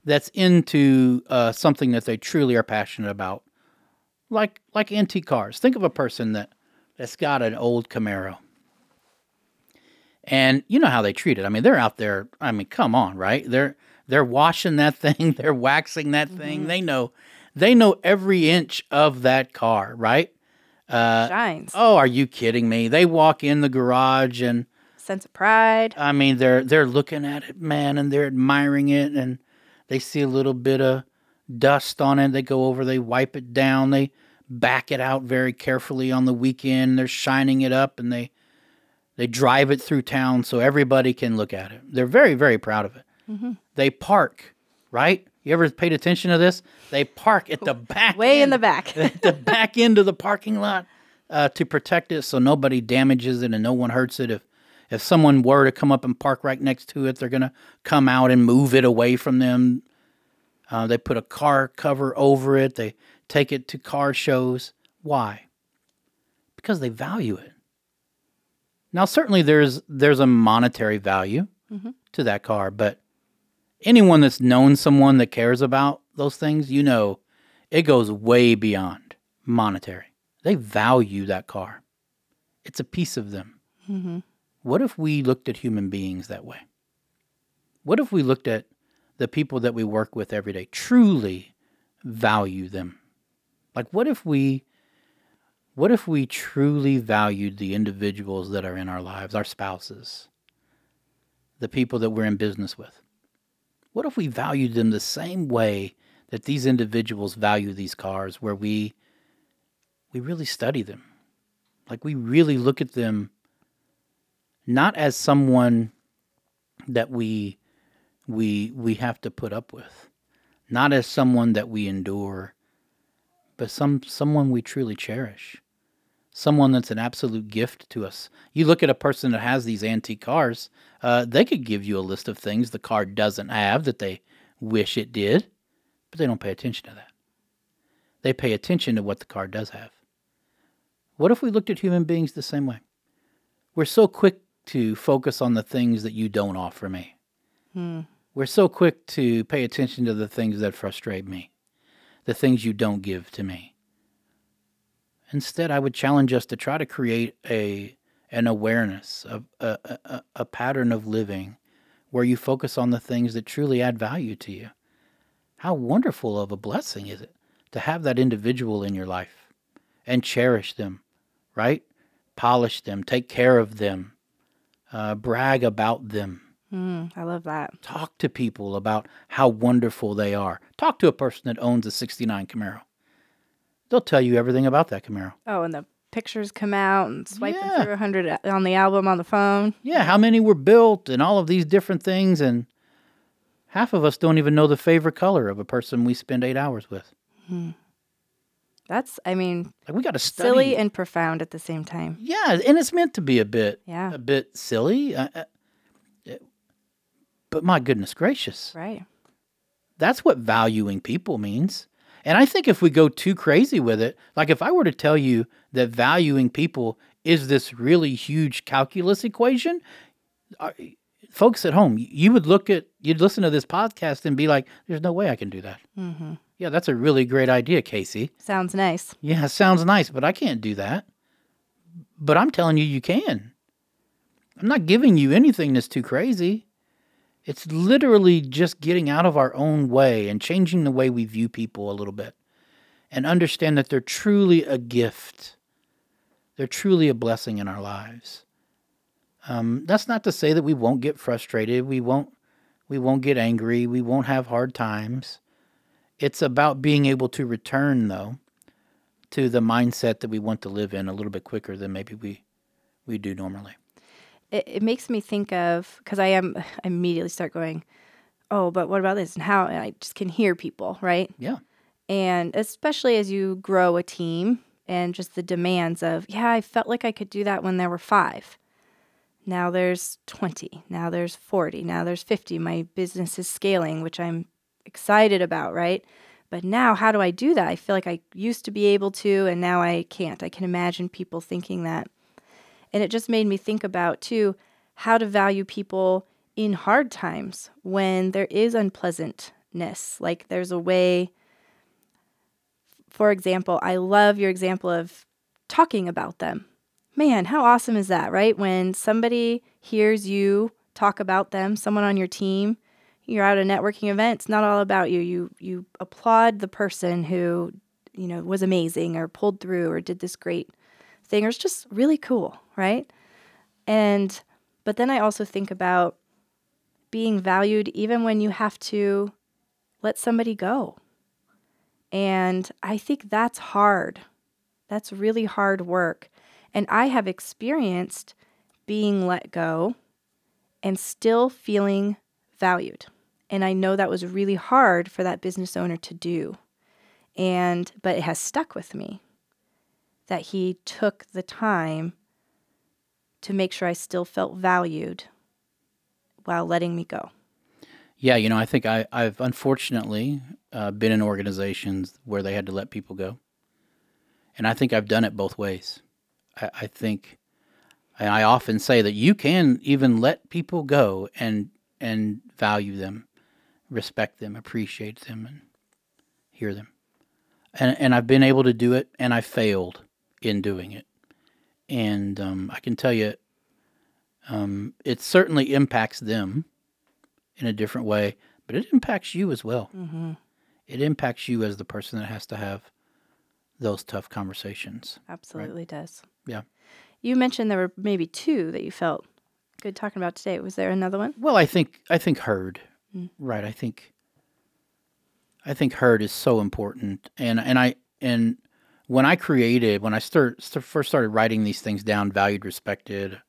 that's into uh, something that they truly are passionate about, like like antique cars. Think of a person that that's got an old Camaro, and you know how they treat it. I mean, they're out there. I mean, come on, right? They're they're washing that (laughs) thing. They're waxing that thing. They know they know every inch of that car, right? Uh, Shines. oh, are you kidding me? They walk in the garage and Sense of pride. I mean, they're they're looking at it, man, and they're admiring it, and they see a little bit of dust on it. They go over, they wipe it down, they back it out very carefully on the weekend. They're shining it up, and they they drive it through town so everybody can look at it. They're very very proud of it. They park, right? You ever paid attention to this? They park at the back, Way in the back. (laughs) at the back end of the parking lot uh, to protect it so nobody damages it and no one hurts it. If if someone were to come up and park right next to it, they're gonna come out and move it away from them. Uh, they put a car cover over it. They take it to car shows. Why? Because they value it. Now, certainly there's there's a monetary value mm-hmm. to that car, but anyone that's known someone that cares about those things, you know, it goes way beyond monetary. They value that car. It's a piece of them. Mm-hmm. What if we looked at human beings that way? What if we looked at the people that we work with every day, truly value them? Like what if we what if we truly valued the individuals that are in our lives, our spouses, the people that we're in business with? What if we valued them the same way that these individuals value these cars where we we really study them? Like we really look at them not as someone that we we we have to put up with, not as someone that we endure, but some someone we truly cherish. Someone that's an absolute gift to us. You look at a person that has these antique cars, uh, they could give you a list of things the car doesn't have that they wish it did, but they don't pay attention to that. They pay attention to what the car does have. What if we looked at human beings the same way? We're so quick to focus on the things that you don't offer me. We're so quick to pay attention to the things that frustrate me, the things you don't give to me. Instead, I would challenge us to try to create a an awareness, of a, a, a- a pattern of living where you focus on the things that truly add value to you. How wonderful of a blessing is it to have that individual in your life and cherish them, right? Polish them, take care of them, uh, brag about them. Mm, I love that. Talk to people about how wonderful they are. Talk to a person that owns a 69 Camaro. They'll tell you everything about that Camaro. Oh, and the pictures come out and swiping Yeah. through a hundred on the album on the phone. Yeah, how many were built and all of these different things. And half of us don't even know the favorite color of a person we spend eight hours with. That's, I mean, Like, we got to study. silly and profound at the same time. Yeah, and it's meant to be a bit, Yeah. a bit silly. Uh, uh, it- but my goodness gracious, Right. that's what valuing people means. And I think if we go too crazy with it, like if I were to tell you that valuing people is this really huge calculus equation, are- folks at home, you would look at, you'd listen to this podcast and be like, "There's no way I can do that." Mm-hmm. Yeah, that's a really great idea, Casey. Sounds nice. Yeah, sounds nice, but I can't do that. but I'm telling you, you can. I'm not giving you anything that's too crazy. It's literally just getting out of our own way and changing the way we view people a little bit and understand that they're truly a gift. They're truly a blessing in our lives. Um, that's not to say that we won't get frustrated. We won't. We won't get angry. We won't have hard times. It's about being able to return, though, to the mindset that we want to live in a little bit quicker than maybe we we do normally. It, it makes me think of because I am I (sighs) immediately start going, oh, but what about this and how? And I just can hear people, right? Yeah. And especially as you grow a team and just the demands of, yeah, I felt like I could do that when there were five. Now there's 20. Now there's 40. Now there's 50. My business is scaling, which I'm excited about, right? But now, how do I do that? I feel like I used to be able to, and now I can't. I can imagine people thinking that. And it just made me think about, too, how to value people in hard times when there is unpleasantness. Like there's a way, for example, I love your example of talking about them. Man, how awesome is that, right? When somebody hears you talk about them, someone on your team, you're at a networking event, it's not all about you. You you applaud the person who, you know, was amazing or pulled through or did this great thing or it's just really cool, right? And but then I also think about being valued even when you have to let somebody go. And I think that's hard. That's really hard work. And I have experienced being let go and still feeling valued. And I know that was really hard for that business owner to do. And but it has stuck with me that he took the time to make sure I still felt valued while letting me go. Yeah, you know, I think I, I've unfortunately uh, been in organizations where they had to let people go. And I think I've done it both ways. I, I think, and I often say that you can even let people go and and value them, respect them, appreciate them, and hear them. And and I've been able to do it, and I failed in doing it. And um, I can tell you, um, it certainly impacts them in a different way, but it impacts you as well. Mm-hmm. It impacts you as the person that has to have those tough conversations. Absolutely right? does. Yeah. You mentioned there were maybe two that you felt good talking about today. Was there another one? Well, I think I think heard. Mm. Right. I think I think heard is so important, and and I and when I created when I start, first started writing these things down, valued, respected,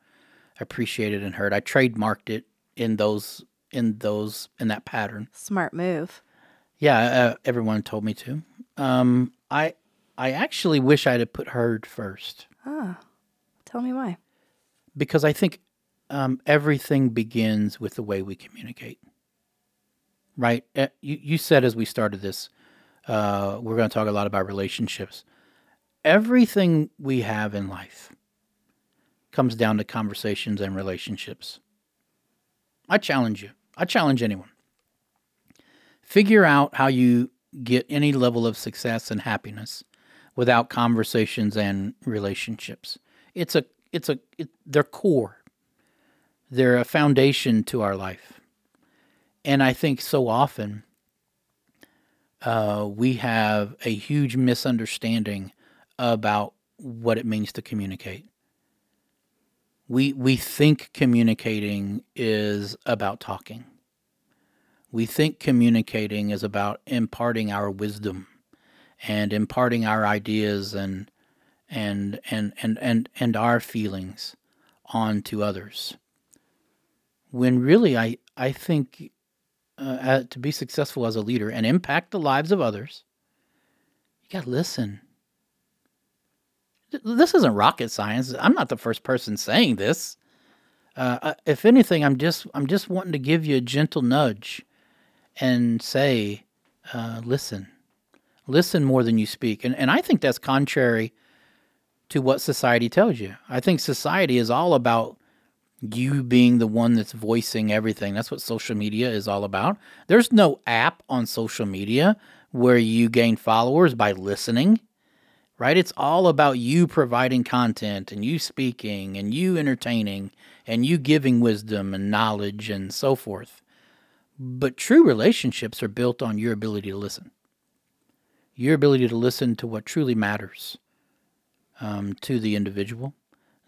appreciated, and heard, I trademarked it in those in those in that pattern. Smart move. Yeah, uh, everyone told me to. Um, I I actually wish I'd have put heard first. Ah, tell me why. Because I think um, everything begins with the way we communicate. Right? Uh, you you said as we started this, uh, we're going to talk a lot about relationships. Everything we have in life comes down to conversations and relationships. I challenge you. I challenge anyone. Figure out how you get any level of success and happiness without conversations and relationships. It's a it's a it, they're core. They're a foundation to our life. And I think so often uh, we have a huge misunderstanding about what it means to communicate. We we think communicating is about talking. We think communicating is about imparting our wisdom and imparting our ideas and and and and and, and our feelings on to others. When really I I think uh, to be successful as a leader and impact the lives of others, you got to listen this isn't rocket science. I'm not the first person saying this. Uh, if anything, I'm just I'm just wanting to give you a gentle nudge, and say, uh, listen, listen more than you speak. And and I think that's contrary to what society tells you. I think society is all about you being the one that's voicing everything. That's what social media is all about. There's no app on social media where you gain followers by listening right? It's all about you providing content and you speaking and you entertaining and you giving wisdom and knowledge and so forth. But true relationships are built on your ability to listen, your ability to listen to what truly matters um, to the individual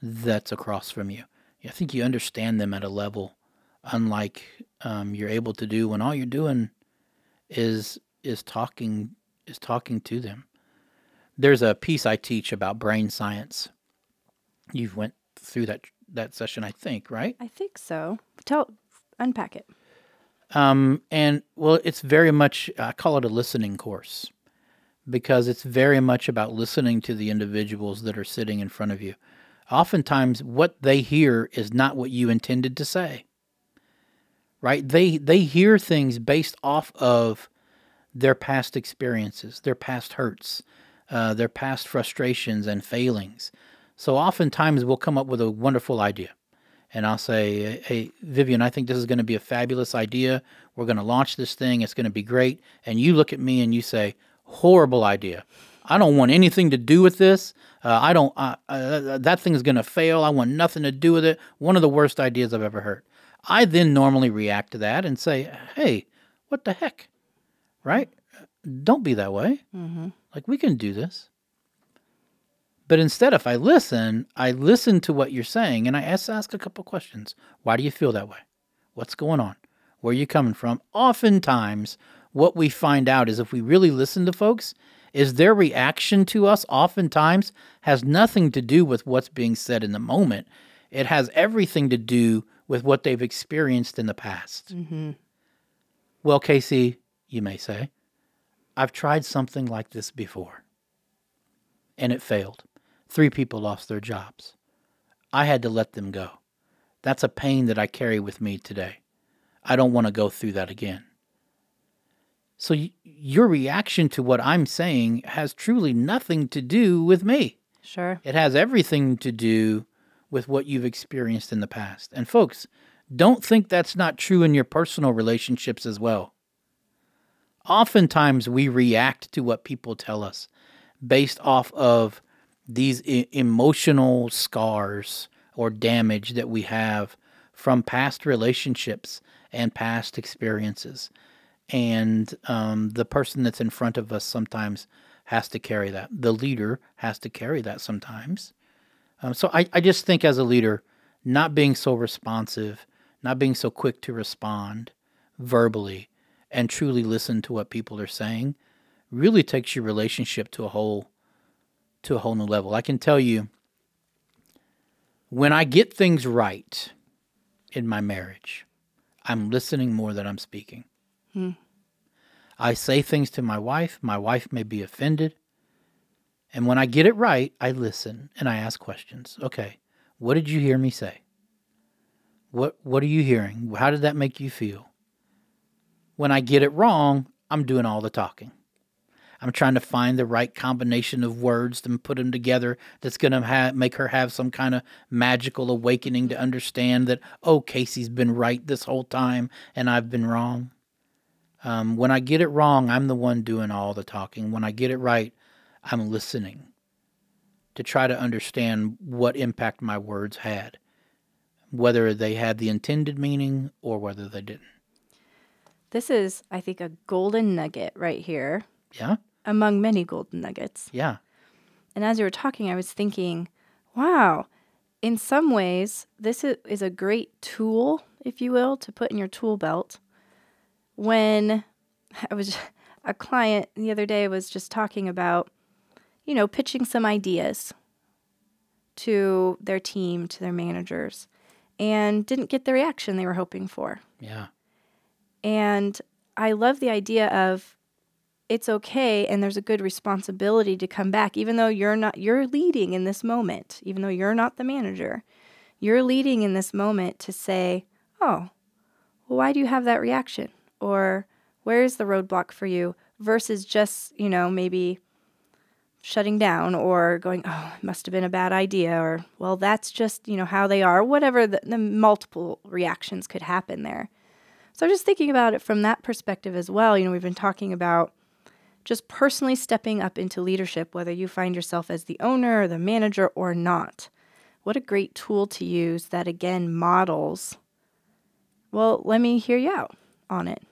that's across from you. I think you understand them at a level unlike um, you're able to do when all you're doing is is talking is talking to them. There's a piece I teach about brain science. You've went through that that session, I think, right? I think so. Tell unpack it. Um, and well, it's very much I call it a listening course because it's very much about listening to the individuals that are sitting in front of you. Oftentimes, what they hear is not what you intended to say. Right? They they hear things based off of their past experiences, their past hurts, uh, their past frustrations and failings. So oftentimes we'll come up with a wonderful idea. And I'll say, hey, Vivian, I think this is going to be a fabulous idea. We're going to launch this thing. It's going to be great. And you look at me and you say, horrible idea. I don't want anything to do with this. Uh, I don't, uh, uh, that thing is going to fail. I want nothing to do with it. One of the worst ideas I've ever heard. I then normally react to that and say, hey, what the heck? Right? Don't be that way. Mm-hmm. Like, we can do this. But instead, if I listen, I listen to what you're saying and I ask, ask a couple questions. Why do you feel that way? What's going on? Where are you coming from? Oftentimes, what we find out is if we really listen to folks, is their reaction to us oftentimes has nothing to do with what's being said in the moment. It has everything to do with what they've experienced in the past. Mm-hmm. Well, Casey, you may say, I've tried something like this before and it failed. Three people lost their jobs. I had to let them go. That's a pain that I carry with me today. I don't want to go through that again. So, y- your reaction to what I'm saying has truly nothing to do with me. Sure. It has everything to do with what you've experienced in the past. And, folks, don't think that's not true in your personal relationships as well. Oftentimes, we react to what people tell us based off of these emotional scars or damage that we have from past relationships and past experiences. And um, the person that's in front of us sometimes has to carry that. The leader has to carry that sometimes. Um, so I, I just think as a leader, not being so responsive, not being so quick to respond verbally, and truly listen to what people are saying really takes your relationship to a whole to a whole new level. I can tell you when I get things right in my marriage, I'm listening more than I'm speaking. Hmm. I say things to my wife, my wife may be offended. And when I get it right, I listen and I ask questions. Okay, what did you hear me say? What what are you hearing? How did that make you feel? When I get it wrong, I'm doing all the talking. I'm trying to find the right combination of words and put them together that's going to ha- make her have some kind of magical awakening to understand that, oh, Casey's been right this whole time and I've been wrong. Um, when I get it wrong, I'm the one doing all the talking. When I get it right, I'm listening to try to understand what impact my words had, whether they had the intended meaning or whether they didn't. This is, I think, a golden nugget right here Yeah? among many golden nuggets. Yeah. And as you were talking, I was thinking, wow, in some ways, this is a great tool, if you will, to put in your tool belt. When I was (laughs) a client the other day was just talking about, you know, pitching some ideas to their team, to their managers, and didn't get the reaction they were hoping for. Yeah. And I love the idea of it's okay and there's a good responsibility to come back even though you're not you're leading in this moment, even though you're not the manager. You're leading in this moment to say, "Oh, well, why do you have that reaction?" or "Where is the roadblock for you?" versus just, you know, maybe shutting down or going, "Oh, it must have been a bad idea," or "Well, that's just, you know, how they are." Whatever the, the multiple reactions could happen there. So just thinking about it from that perspective as well. You know, we've been talking about just personally stepping up into leadership, whether you find yourself as the owner or the manager or not. What a great tool to use that again models. Well, let me hear you out on it.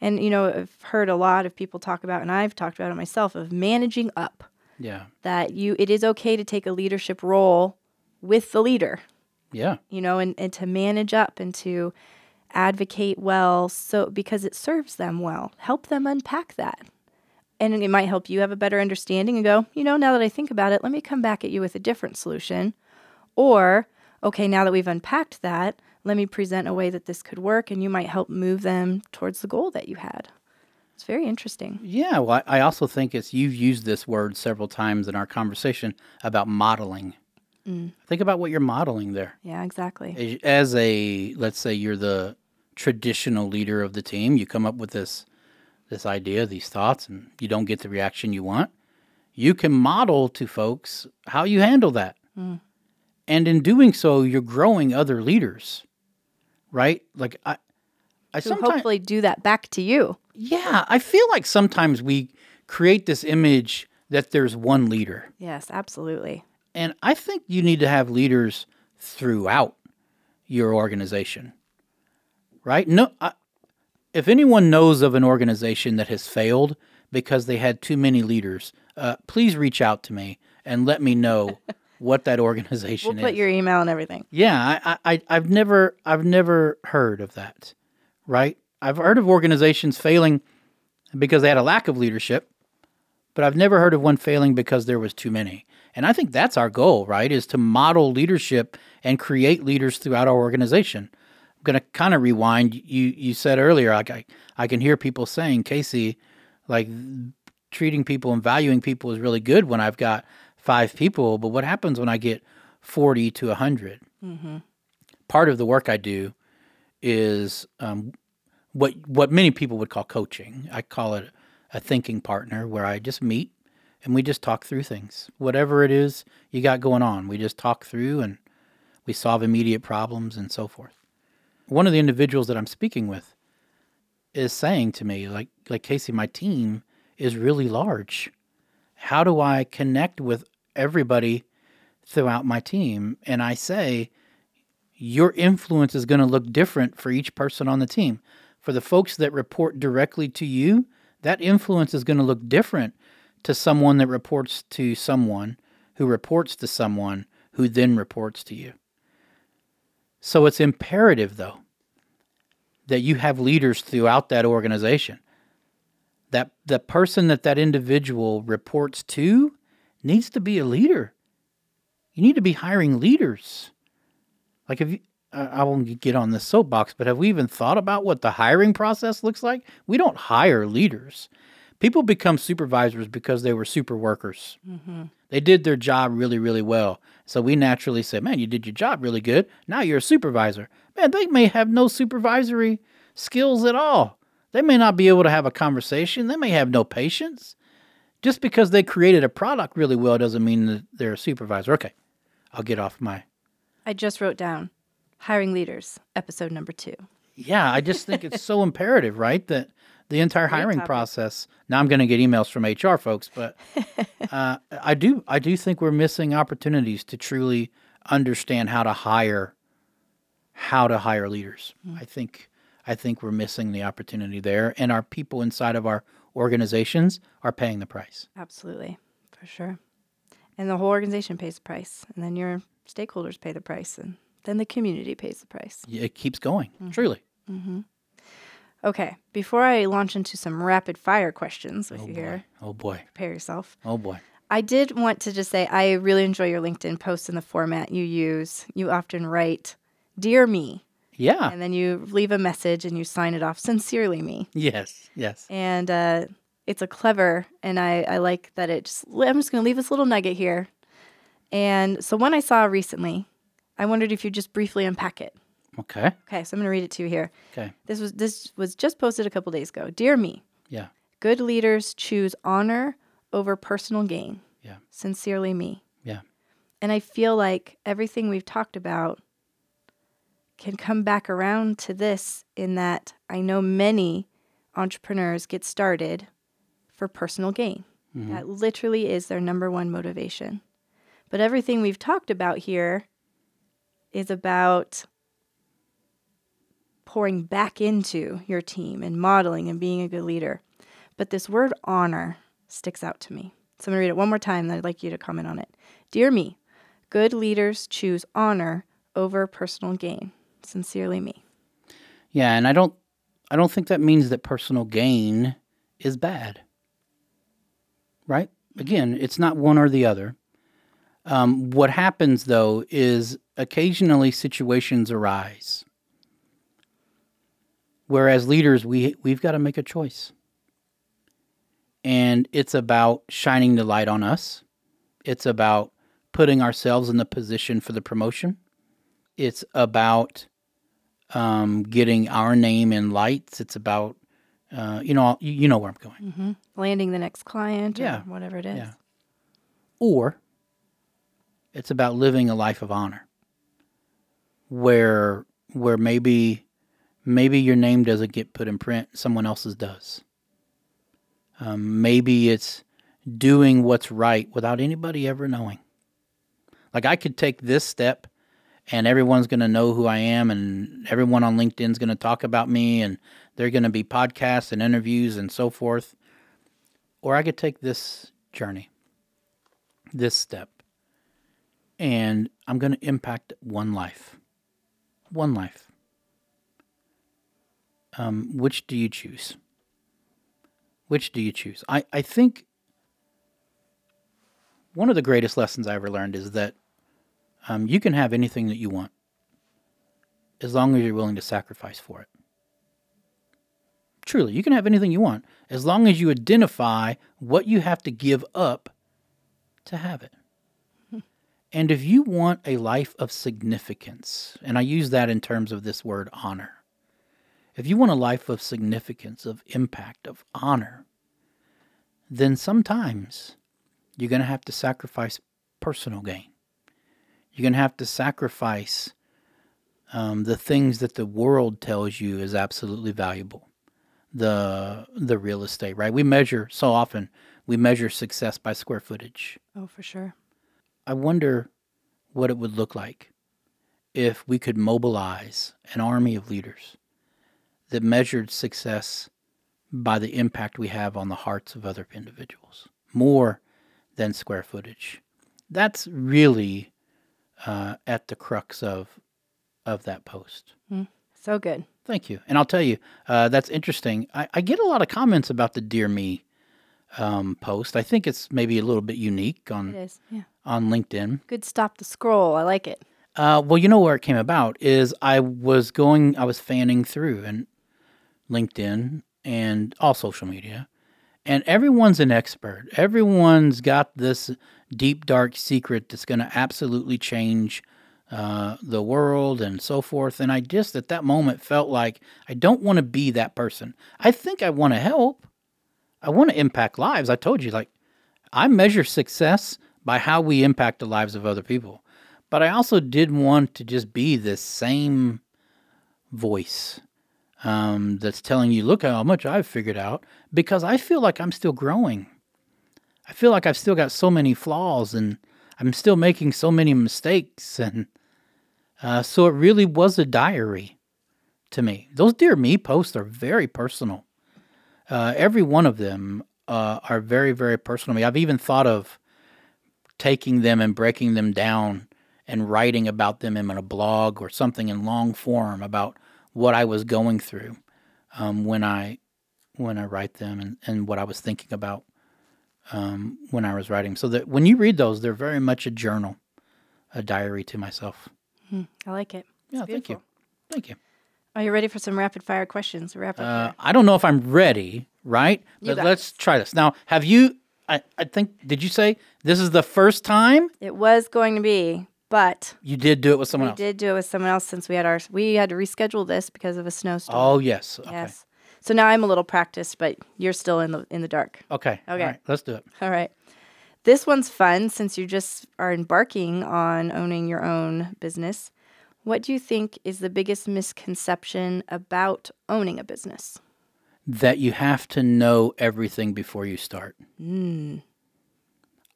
And, you know, I've heard a lot of people talk about, and I've talked about it myself, of managing up. Yeah. That you, it is okay to take a leadership role with the leader, Yeah. you know, and, and to manage up and to advocate well so because it serves them well. Help them unpack that. And it might help you have a better understanding and go, you know, now that I think about it, let me come back at you with a different solution. Or, okay, now that we've unpacked that, let me present a way that this could work and you might help move them towards the goal that you had. It's very interesting. Yeah. Well, I I also think it's you've used this word several times in our conversation about modeling. Mm. Think about what you're modeling there. Yeah, exactly. As a let's say you're the traditional leader of the team, you come up with this this idea, these thoughts, and you don't get the reaction you want. You can model to folks how you handle that. Mm. And in doing so, you're growing other leaders. Right? Like I I To sometimes hopefully do that back to you. Yeah, I feel like sometimes we create this image that there's one leader. Yes, absolutely. And I think you need to have leaders throughout your organization. Right? No I, if anyone knows of an organization that has failed because they had too many leaders, uh, please reach out to me and let me know (laughs) what that organization is. We'll put is. your email and everything. Yeah, I, I, I've never, I've never heard of that. Right? I've heard of organizations failing because they had a lack of leadership, but I've never heard of one failing because there was too many. And I think that's our goal, right? Is to model leadership and create leaders throughout our organization. Going to kind of rewind. You, you said earlier, like I, I can hear people saying, Casey, like treating people and valuing people is really good when I've got five people, but what happens when I get 40 to 100? Part of the work I do is um, what what many people would call coaching. I call it a thinking partner, where I just meet and we just talk through things, whatever it is you got going on. We just talk through and we solve immediate problems and so forth. One of the individuals that I'm speaking with is saying to me, like, like Casey, my team is really large. How do I connect with everybody throughout my team? And I say, your influence is going to look different for each person on the team. For the folks that report directly to you, that influence is going to look different to someone that reports to someone who reports to someone who then reports to you. So it's imperative, though, that you have leaders throughout that organization. That the person that that individual reports to needs to be a leader. You need to be hiring leaders. Like, if you, I I won't get on this soapbox, but have we even thought about what the hiring process looks like? We don't hire leaders. People become supervisors because they were super workers. Mm-hmm. They did their job really, really well. So we naturally say, man, you did your job really good. Now you're a supervisor. Man, they may have no supervisory skills at all. They may not be able to have a conversation. They may have no patience. Just because they created a product really well doesn't mean that they're a supervisor. Okay, I'll get off my I just wrote down hiring leaders, episode number two. Yeah, I just think it's so imperative, right? That the entire hiring topic. process. Now I'm going to get emails from HR folks, but (laughs) uh, I do I do think we're missing opportunities to truly understand how to hire how to hire leaders. Mm. I think I think we're missing the opportunity there, and our people inside of our organizations are paying the price. Absolutely, for sure. And the whole organization pays the price, and then your stakeholders pay the price, and then the community pays the price. It keeps going, mm. truly. Mm-hmm. Okay, before I launch into some rapid fire questions with Oh you boy! here, Oh boy! prepare yourself. Oh boy! I did want to just say I really enjoy your LinkedIn posts and the format you use. You often write, Dear me, Yeah. and then you leave a message and you sign it off, Sincerely me. Yes. Yes. And uh, it's a clever, and I, I like that it just, I'm just going to leave this little nugget here. And so one I saw recently, I wondered if you'd just briefly unpack it. Okay. Okay, so I'm going to read it to you here. Okay. This was this was just posted a couple days ago. Dear me, Yeah. good leaders choose honor over personal gain. Yeah. Sincerely me. Yeah. And I feel like everything we've talked about can come back around to this in that I know many entrepreneurs get started for personal gain. Mm-hmm. That literally is their number one motivation. But everything we've talked about here is about pouring back into your team and modeling and being a good leader. But this word honor sticks out to me. So I'm going to read it one more time, and I'd like you to comment on it. Dear me, good leaders choose honor over personal gain. Sincerely, me. Yeah, and I don't I don't think that means that personal gain is bad. Right? Again, it's not one or the other. Um, what happens though is occasionally situations arise. Whereas leaders, we we've got to make a choice. And it's about shining the light on us. It's about putting ourselves in the position for the promotion. It's about um, getting our name in lights. It's about, uh, you know, you, you know where I'm going. Landing the next client Yeah. or whatever it is. Yeah. Or it's about living a life of honor, where where maybe maybe your name doesn't get put in print, someone else's does. Um, maybe it's doing what's right without anybody ever knowing. Like I could take this step and everyone's going to know who I am, and everyone on LinkedIn's going to talk about me, and there are going to be podcasts and interviews and so forth. Or I could take this journey, this step, and I'm going to impact one life. One life. Um, which do you choose? Which do you choose? I, I think one of the greatest lessons I ever learned is that um, you can have anything that you want as long as you're willing to sacrifice for it. Truly, you can have anything you want as long as you identify what you have to give up to have it. And if you want a life of significance, and I use that in terms of this word honor, if you want a life of significance, of impact, of honor, then sometimes you're going to have to sacrifice personal gain. You're going to have to sacrifice um, the things that the world tells you is absolutely valuable. The the real estate, right? We measure so often we measure success by square footage. Oh, for sure. I wonder what it would look like if we could mobilize an army of leaders that measured success by the impact we have on the hearts of other individuals more than square footage. That's really uh, at the crux of of that post. So good. Thank you. And I'll tell you, uh, that's interesting. I, I get a lot of comments about the Dear Me um, post. I think it's maybe a little bit unique on is. Yeah. on LinkedIn. Good stop the scroll. I like it. Uh, well, you know where it came about is I was going, I was fanning through and LinkedIn and all social media, and everyone's an expert. Everyone's got this deep, dark secret that's going to absolutely change uh, the world and so forth. And I just at that moment felt like I don't want to be that person. I think I want to help. I want to impact lives. I told you, like, I measure success by how we impact the lives of other people. But I also did want to just be this same voice um, that's telling you, look how much I've figured out, because I feel like I'm still growing. I feel like I've still got so many flaws and I'm still making so many mistakes. And uh, so it really was a diary to me. Those Dear Me posts are very personal. Uh, every one of them uh, are very, very personal to me. I've even thought of taking them and breaking them down and writing about them in a blog or something in long form about what I was going through um, when I when I write them and, and what I was thinking about um, when I was writing. So that when you read those, they're very much a journal, a diary to myself. I like it. Yeah, It's thank you, thank you. Are you ready for some rapid fire questions? Wrap up Uh. I don't know if I'm ready, right? You But let's try this. Now, have you? I, I think did you say this is the first time It was going to be, but you did do it with someone we else? did do it with someone else since we had our we had to reschedule this because of a snowstorm. Oh yes. Okay. yes. So now I'm a little practiced, but you're still in the in the dark. Okay. Okay. right, let's do it. All right. This one's fun since you just are embarking on owning your own business. What do you think is the biggest misconception about owning a business? that you have to know everything before you start. Mm.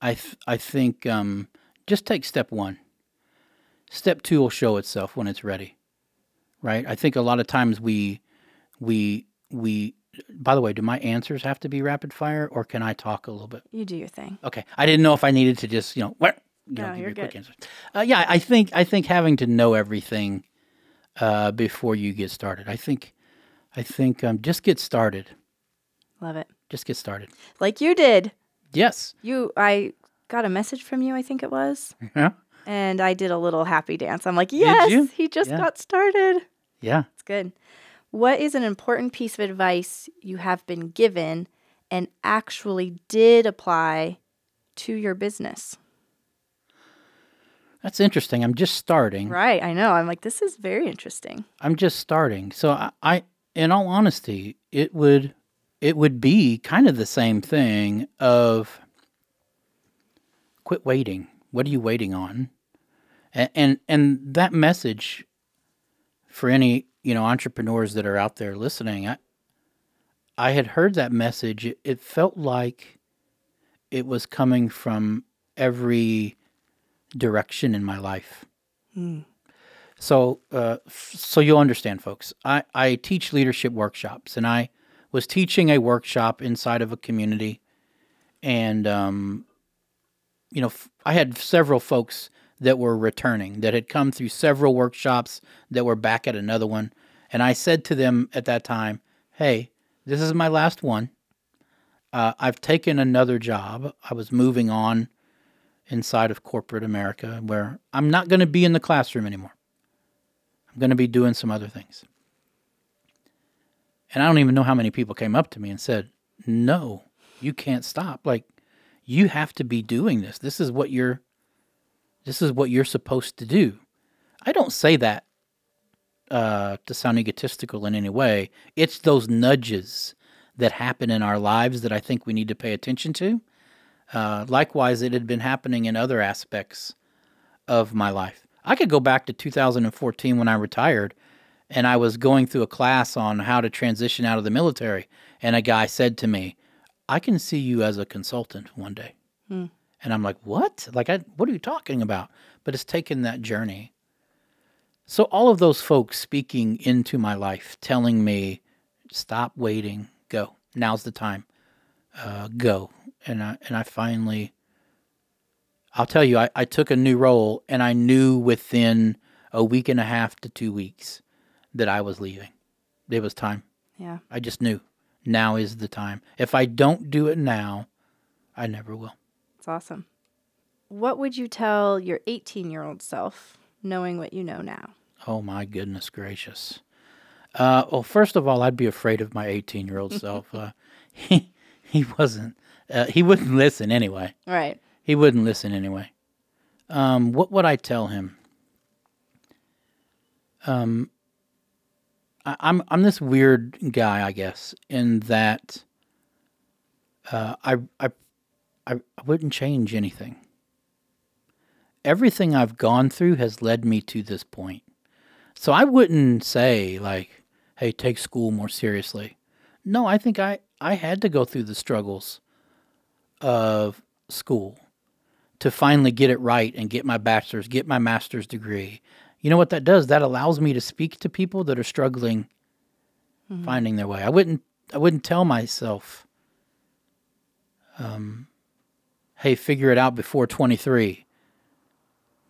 I th- I think um, just take step one. Step two will show itself when it's ready, right? I think a lot of times we we we. By the way, do my answers have to be rapid fire, or can I talk a little bit? You do your thing. Okay, I didn't know if I needed to just you know what you know, No, give you're you a quick good. answer. Uh, yeah, I think I think having to know everything uh, before you get started. I think I think um, just get started. Love it. Just get started. Like you did. Yes. You, I got a message from you, I think it was. Yeah. And I did a little happy dance. I'm like, yes, he just Yeah. got started. Yeah. It's good. What is an important piece of advice you have been given and actually did apply to your business? That's interesting. I'm just starting. Right. I know. I'm like, this is very interesting. I'm just starting. So I, I in all honesty, it would it would be kind of the same thing of quit waiting. What are you waiting on? And and, and that message for any, you know, entrepreneurs that are out there listening, I I had heard that message. It, it felt like it was coming from every direction in my life. So, uh, f- so you'll understand, folks. I, I teach leadership workshops, and I was teaching a workshop inside of a community, and um, you know, f- I had several folks that were returning that had come through several workshops that were back at another one, and I said to them at that time, "Hey, this is my last one. Uh, I've taken another job. I was moving on." inside of corporate America where I'm not going to be in the classroom anymore. I'm going to be doing some other things. And I don't even know how many people came up to me and said, "No, you can't stop. Like you have to be doing this. This is what you're this is what you're supposed to do." I don't say that uh, to sound egotistical in any way. It's those nudges that happen in our lives that I think we need to pay attention to. Uh, likewise, it had been happening in other aspects of my life. I could go back to 2014 when I retired and I was going through a class on how to transition out of the military. And a guy said to me, I can see you as a consultant one day. And I'm like, what? Like, I, what are you talking about? But it's taken that journey. So, all of those folks speaking into my life, telling me, stop waiting, go. Now's the time. Uh, go. And I, and I finally, I'll tell you, I, I took a new role and I knew within a week and a half to two weeks that I was leaving. It was time. Yeah. I just knew now is the time. If I don't do it now, I never will. It's awesome. What would you tell your 18 year old self knowing what you know now? Oh my goodness gracious. Uh, well, first of all, I'd be afraid of my 18 year old (laughs) self. Uh, he he wasn't. Uh, he wouldn't listen anyway. Right. He wouldn't listen anyway. Um, what would I tell him? Um, I, I'm I'm this weird guy, I guess, in that uh, I, I I I wouldn't change anything. Everything I've gone through has led me to this point. So I wouldn't say like, "Hey, take school more seriously." No, I think I I had to go through the struggles of school to finally get it right and get my bachelor's, get my master's degree. You know what that does? That allows me to speak to people that are struggling finding their way. I wouldn't I wouldn't tell myself um hey, figure it out before 23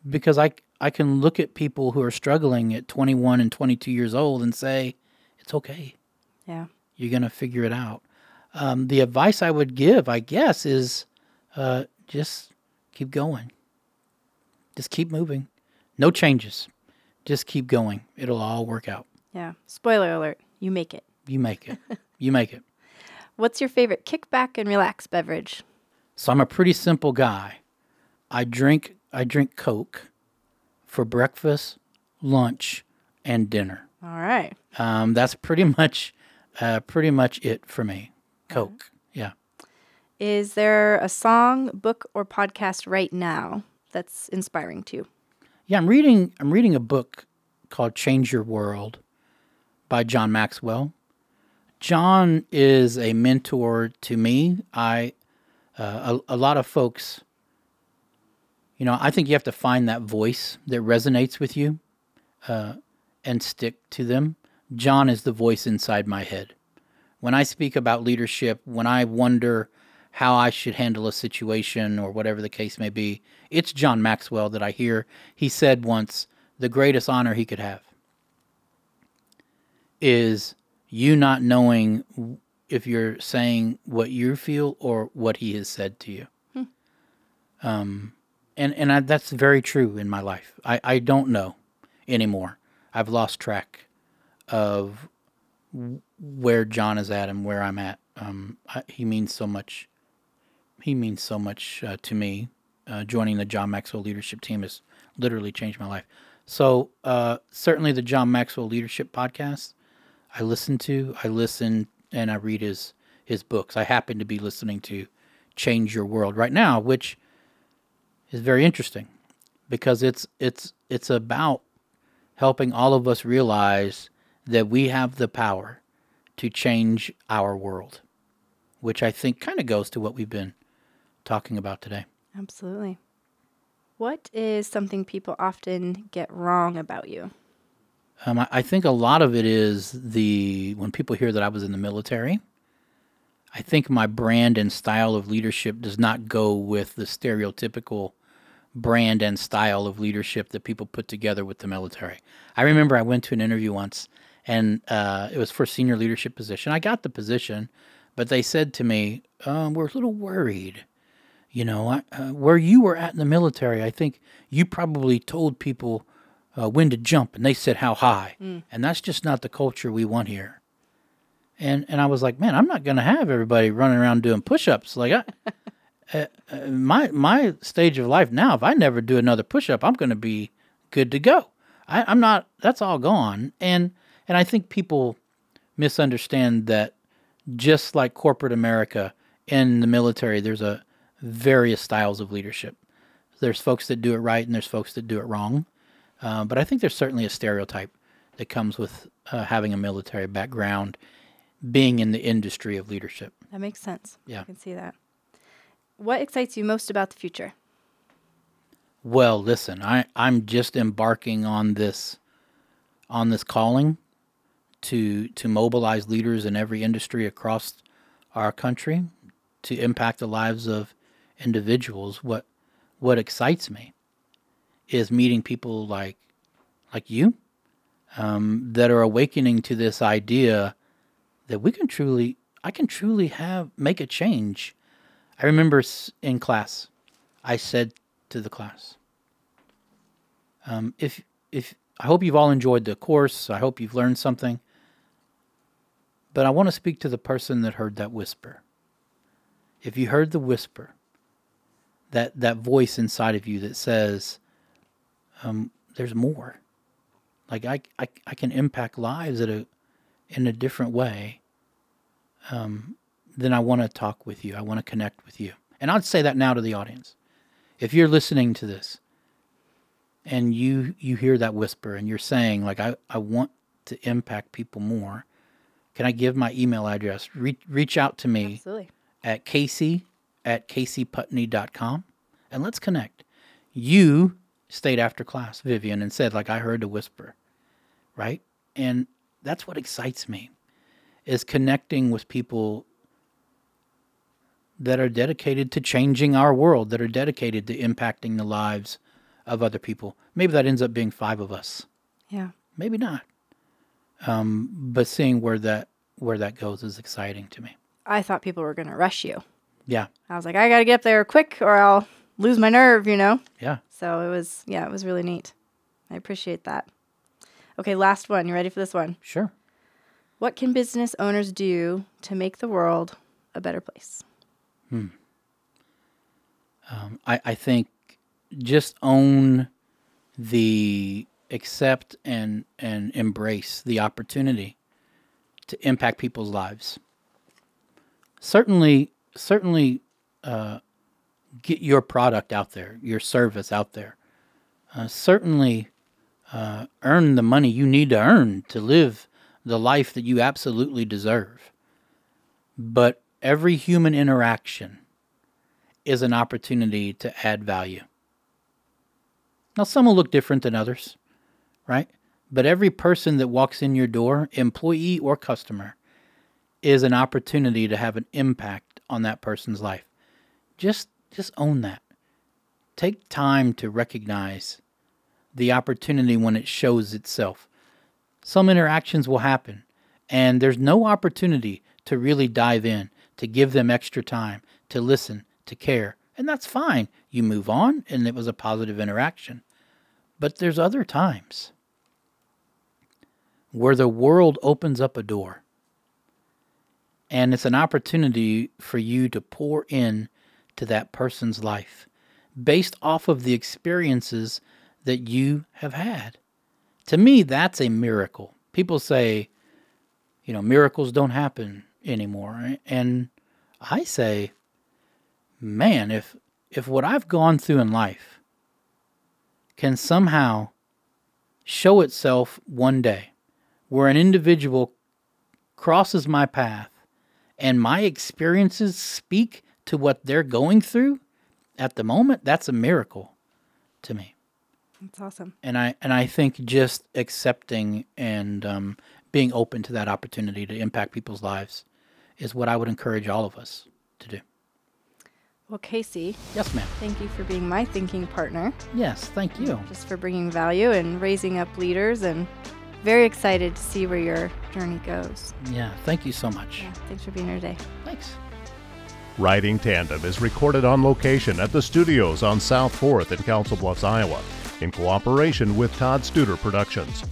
because I I can look at people who are struggling at 21 and 22 years old and say it's okay. Yeah. You're going to figure it out. Um, the advice I would give, I guess, is uh, just keep going. Just keep moving. No changes. Just keep going. It'll all work out. Yeah. Spoiler alert. You make it. You make it. you make it. (laughs) What's your favorite kickback and relax beverage? So I'm a pretty simple guy. I drink I drink Coke for breakfast, lunch, and dinner. All right. Um, that's pretty much uh, pretty much it for me. Coke. Yeah. Is there a song, book, or podcast right now that's inspiring to you? Yeah, I'm reading I'm reading a book called Change Your World by John Maxwell. John is a mentor to me. I uh, a, a lot of folks, you know, I think you have to find that voice that resonates with you, uh, and stick to them. John is the voice inside my head. When I speak about leadership, when I wonder how I should handle a situation or whatever the case may be, it's John Maxwell that I hear. He said once, the greatest honor he could have is you not knowing if you're saying what you feel or what he has said to you. Um, and and I, that's very true in my life. I, I don't know anymore. I've lost track of where John is at and where I'm at. Um, I, he means so much. He means so much uh, to me. Uh, joining the John Maxwell leadership team has literally changed my life. So uh, certainly the John Maxwell Leadership Podcast, I listen to. I listen and I read his his books. I happen to be listening to Change Your World right now, which is very interesting because it's it's it's about helping all of us realize that we have the power to change our world, which I think kind of goes to what we've been talking about today. Absolutely. What is something people often get wrong about you? Um, I, think a lot of it is the when people hear that I was in the military. I think my brand and style of leadership does not go with the stereotypical brand and style of leadership that people put together with the military. I remember I went to an interview once, and uh, it was for a senior leadership position. I got the position, but they said to me, um, "We're a little worried." You know, uh, where you were at in the military, I think you probably told people uh, when to jump, and they said how high, and that's just not the culture we want here. And and I was like, man, I'm not gonna have everybody running around doing push-ups. Like, I, (laughs) uh, uh, my my stage of life now, if I never do another push-up, I'm gonna be good to go. I, I'm not. That's all gone. And and I think people misunderstand that just like corporate America in the military, there's a various styles of leadership. There's folks that do it right, and there's folks that do it wrong. Uh, but I think there's certainly a stereotype that comes with uh, having a military background, being in the industry of leadership. That makes sense. Yeah. I can see that. What excites you most about the future? Well, listen, I, I'm just embarking on this on this calling to to mobilize leaders in every industry across our country to impact the lives of individuals. What what excites me is meeting people like like you um, that are awakening to this idea that we can truly I can truly have make a change. I remember in class, I said to the class, um, if if I hope you've all enjoyed the course, I hope you've learned something. But I want to speak to the person that heard that whisper. If you heard the whisper, that that voice inside of you that says, um, "There's more," like I, I I can impact lives at a in a different way. Um, then I want to talk with you. I want to connect with you. And I'd say that now to the audience. If you're listening to this and you you hear that whisper and you're saying like I, I want to impact people more, can I give my email address? Reach, reach out to me Absolutely. at casey at caseyputney.com and let's connect. You stayed after class, Vivian, and said, like, I heard a whisper, right? And that's what excites me is connecting with people that are dedicated to changing our world, that are dedicated to impacting the lives of other people. Maybe that ends up being five of us. Yeah. Maybe not. Um, but seeing where that where that goes is exciting to me. I thought people were going to rush you. Yeah. I was like, I got to get up there quick or I'll lose my nerve, you know? Yeah. So it was, yeah, it was really neat. I appreciate that. Okay, last one. You ready for this one? Sure. What can business owners do to make the world a better place? Um, I, I think just own the accept and and embrace the opportunity to impact people's lives. Certainly, certainly, uh, get your product out there, your service out there. Uh, certainly, uh, earn the money you need to earn to live the life that you absolutely deserve. But every human interaction is an opportunity to add value. Now, some will look different than others, right? But every person that walks in your door, employee or customer, is an opportunity to have an impact on that person's life. Just just own that. Take time to recognize the opportunity when it shows itself. Some interactions will happen and there's no opportunity to really dive in, to give them extra time, to listen, to care. And that's fine. You move on and it was a positive interaction. But there's other times where the world opens up a door and it's an opportunity for you to pour in to that person's life based off of the experiences that you have had. To me, that's a miracle. People say, you know, miracles don't happen anymore. And I say, man, if if what I've gone through in life can somehow show itself one day where an individual crosses my path and my experiences speak to what they're going through at the moment, that's a miracle to me. That's awesome. And I and I think just accepting and um, being open to that opportunity to impact people's lives is what I would encourage all of us to do. Well, Casey, Yes, ma'am. thank you for being my thinking partner, Yes, thank you. just for bringing value and raising up leaders, and very excited to see where your journey goes. Yeah, thank you so much. Yeah, thanks for being here today. Thanks. Riding Tandem is recorded on location at the studios on South 4th in Council Bluffs, Iowa, in cooperation with Todd Studer Productions.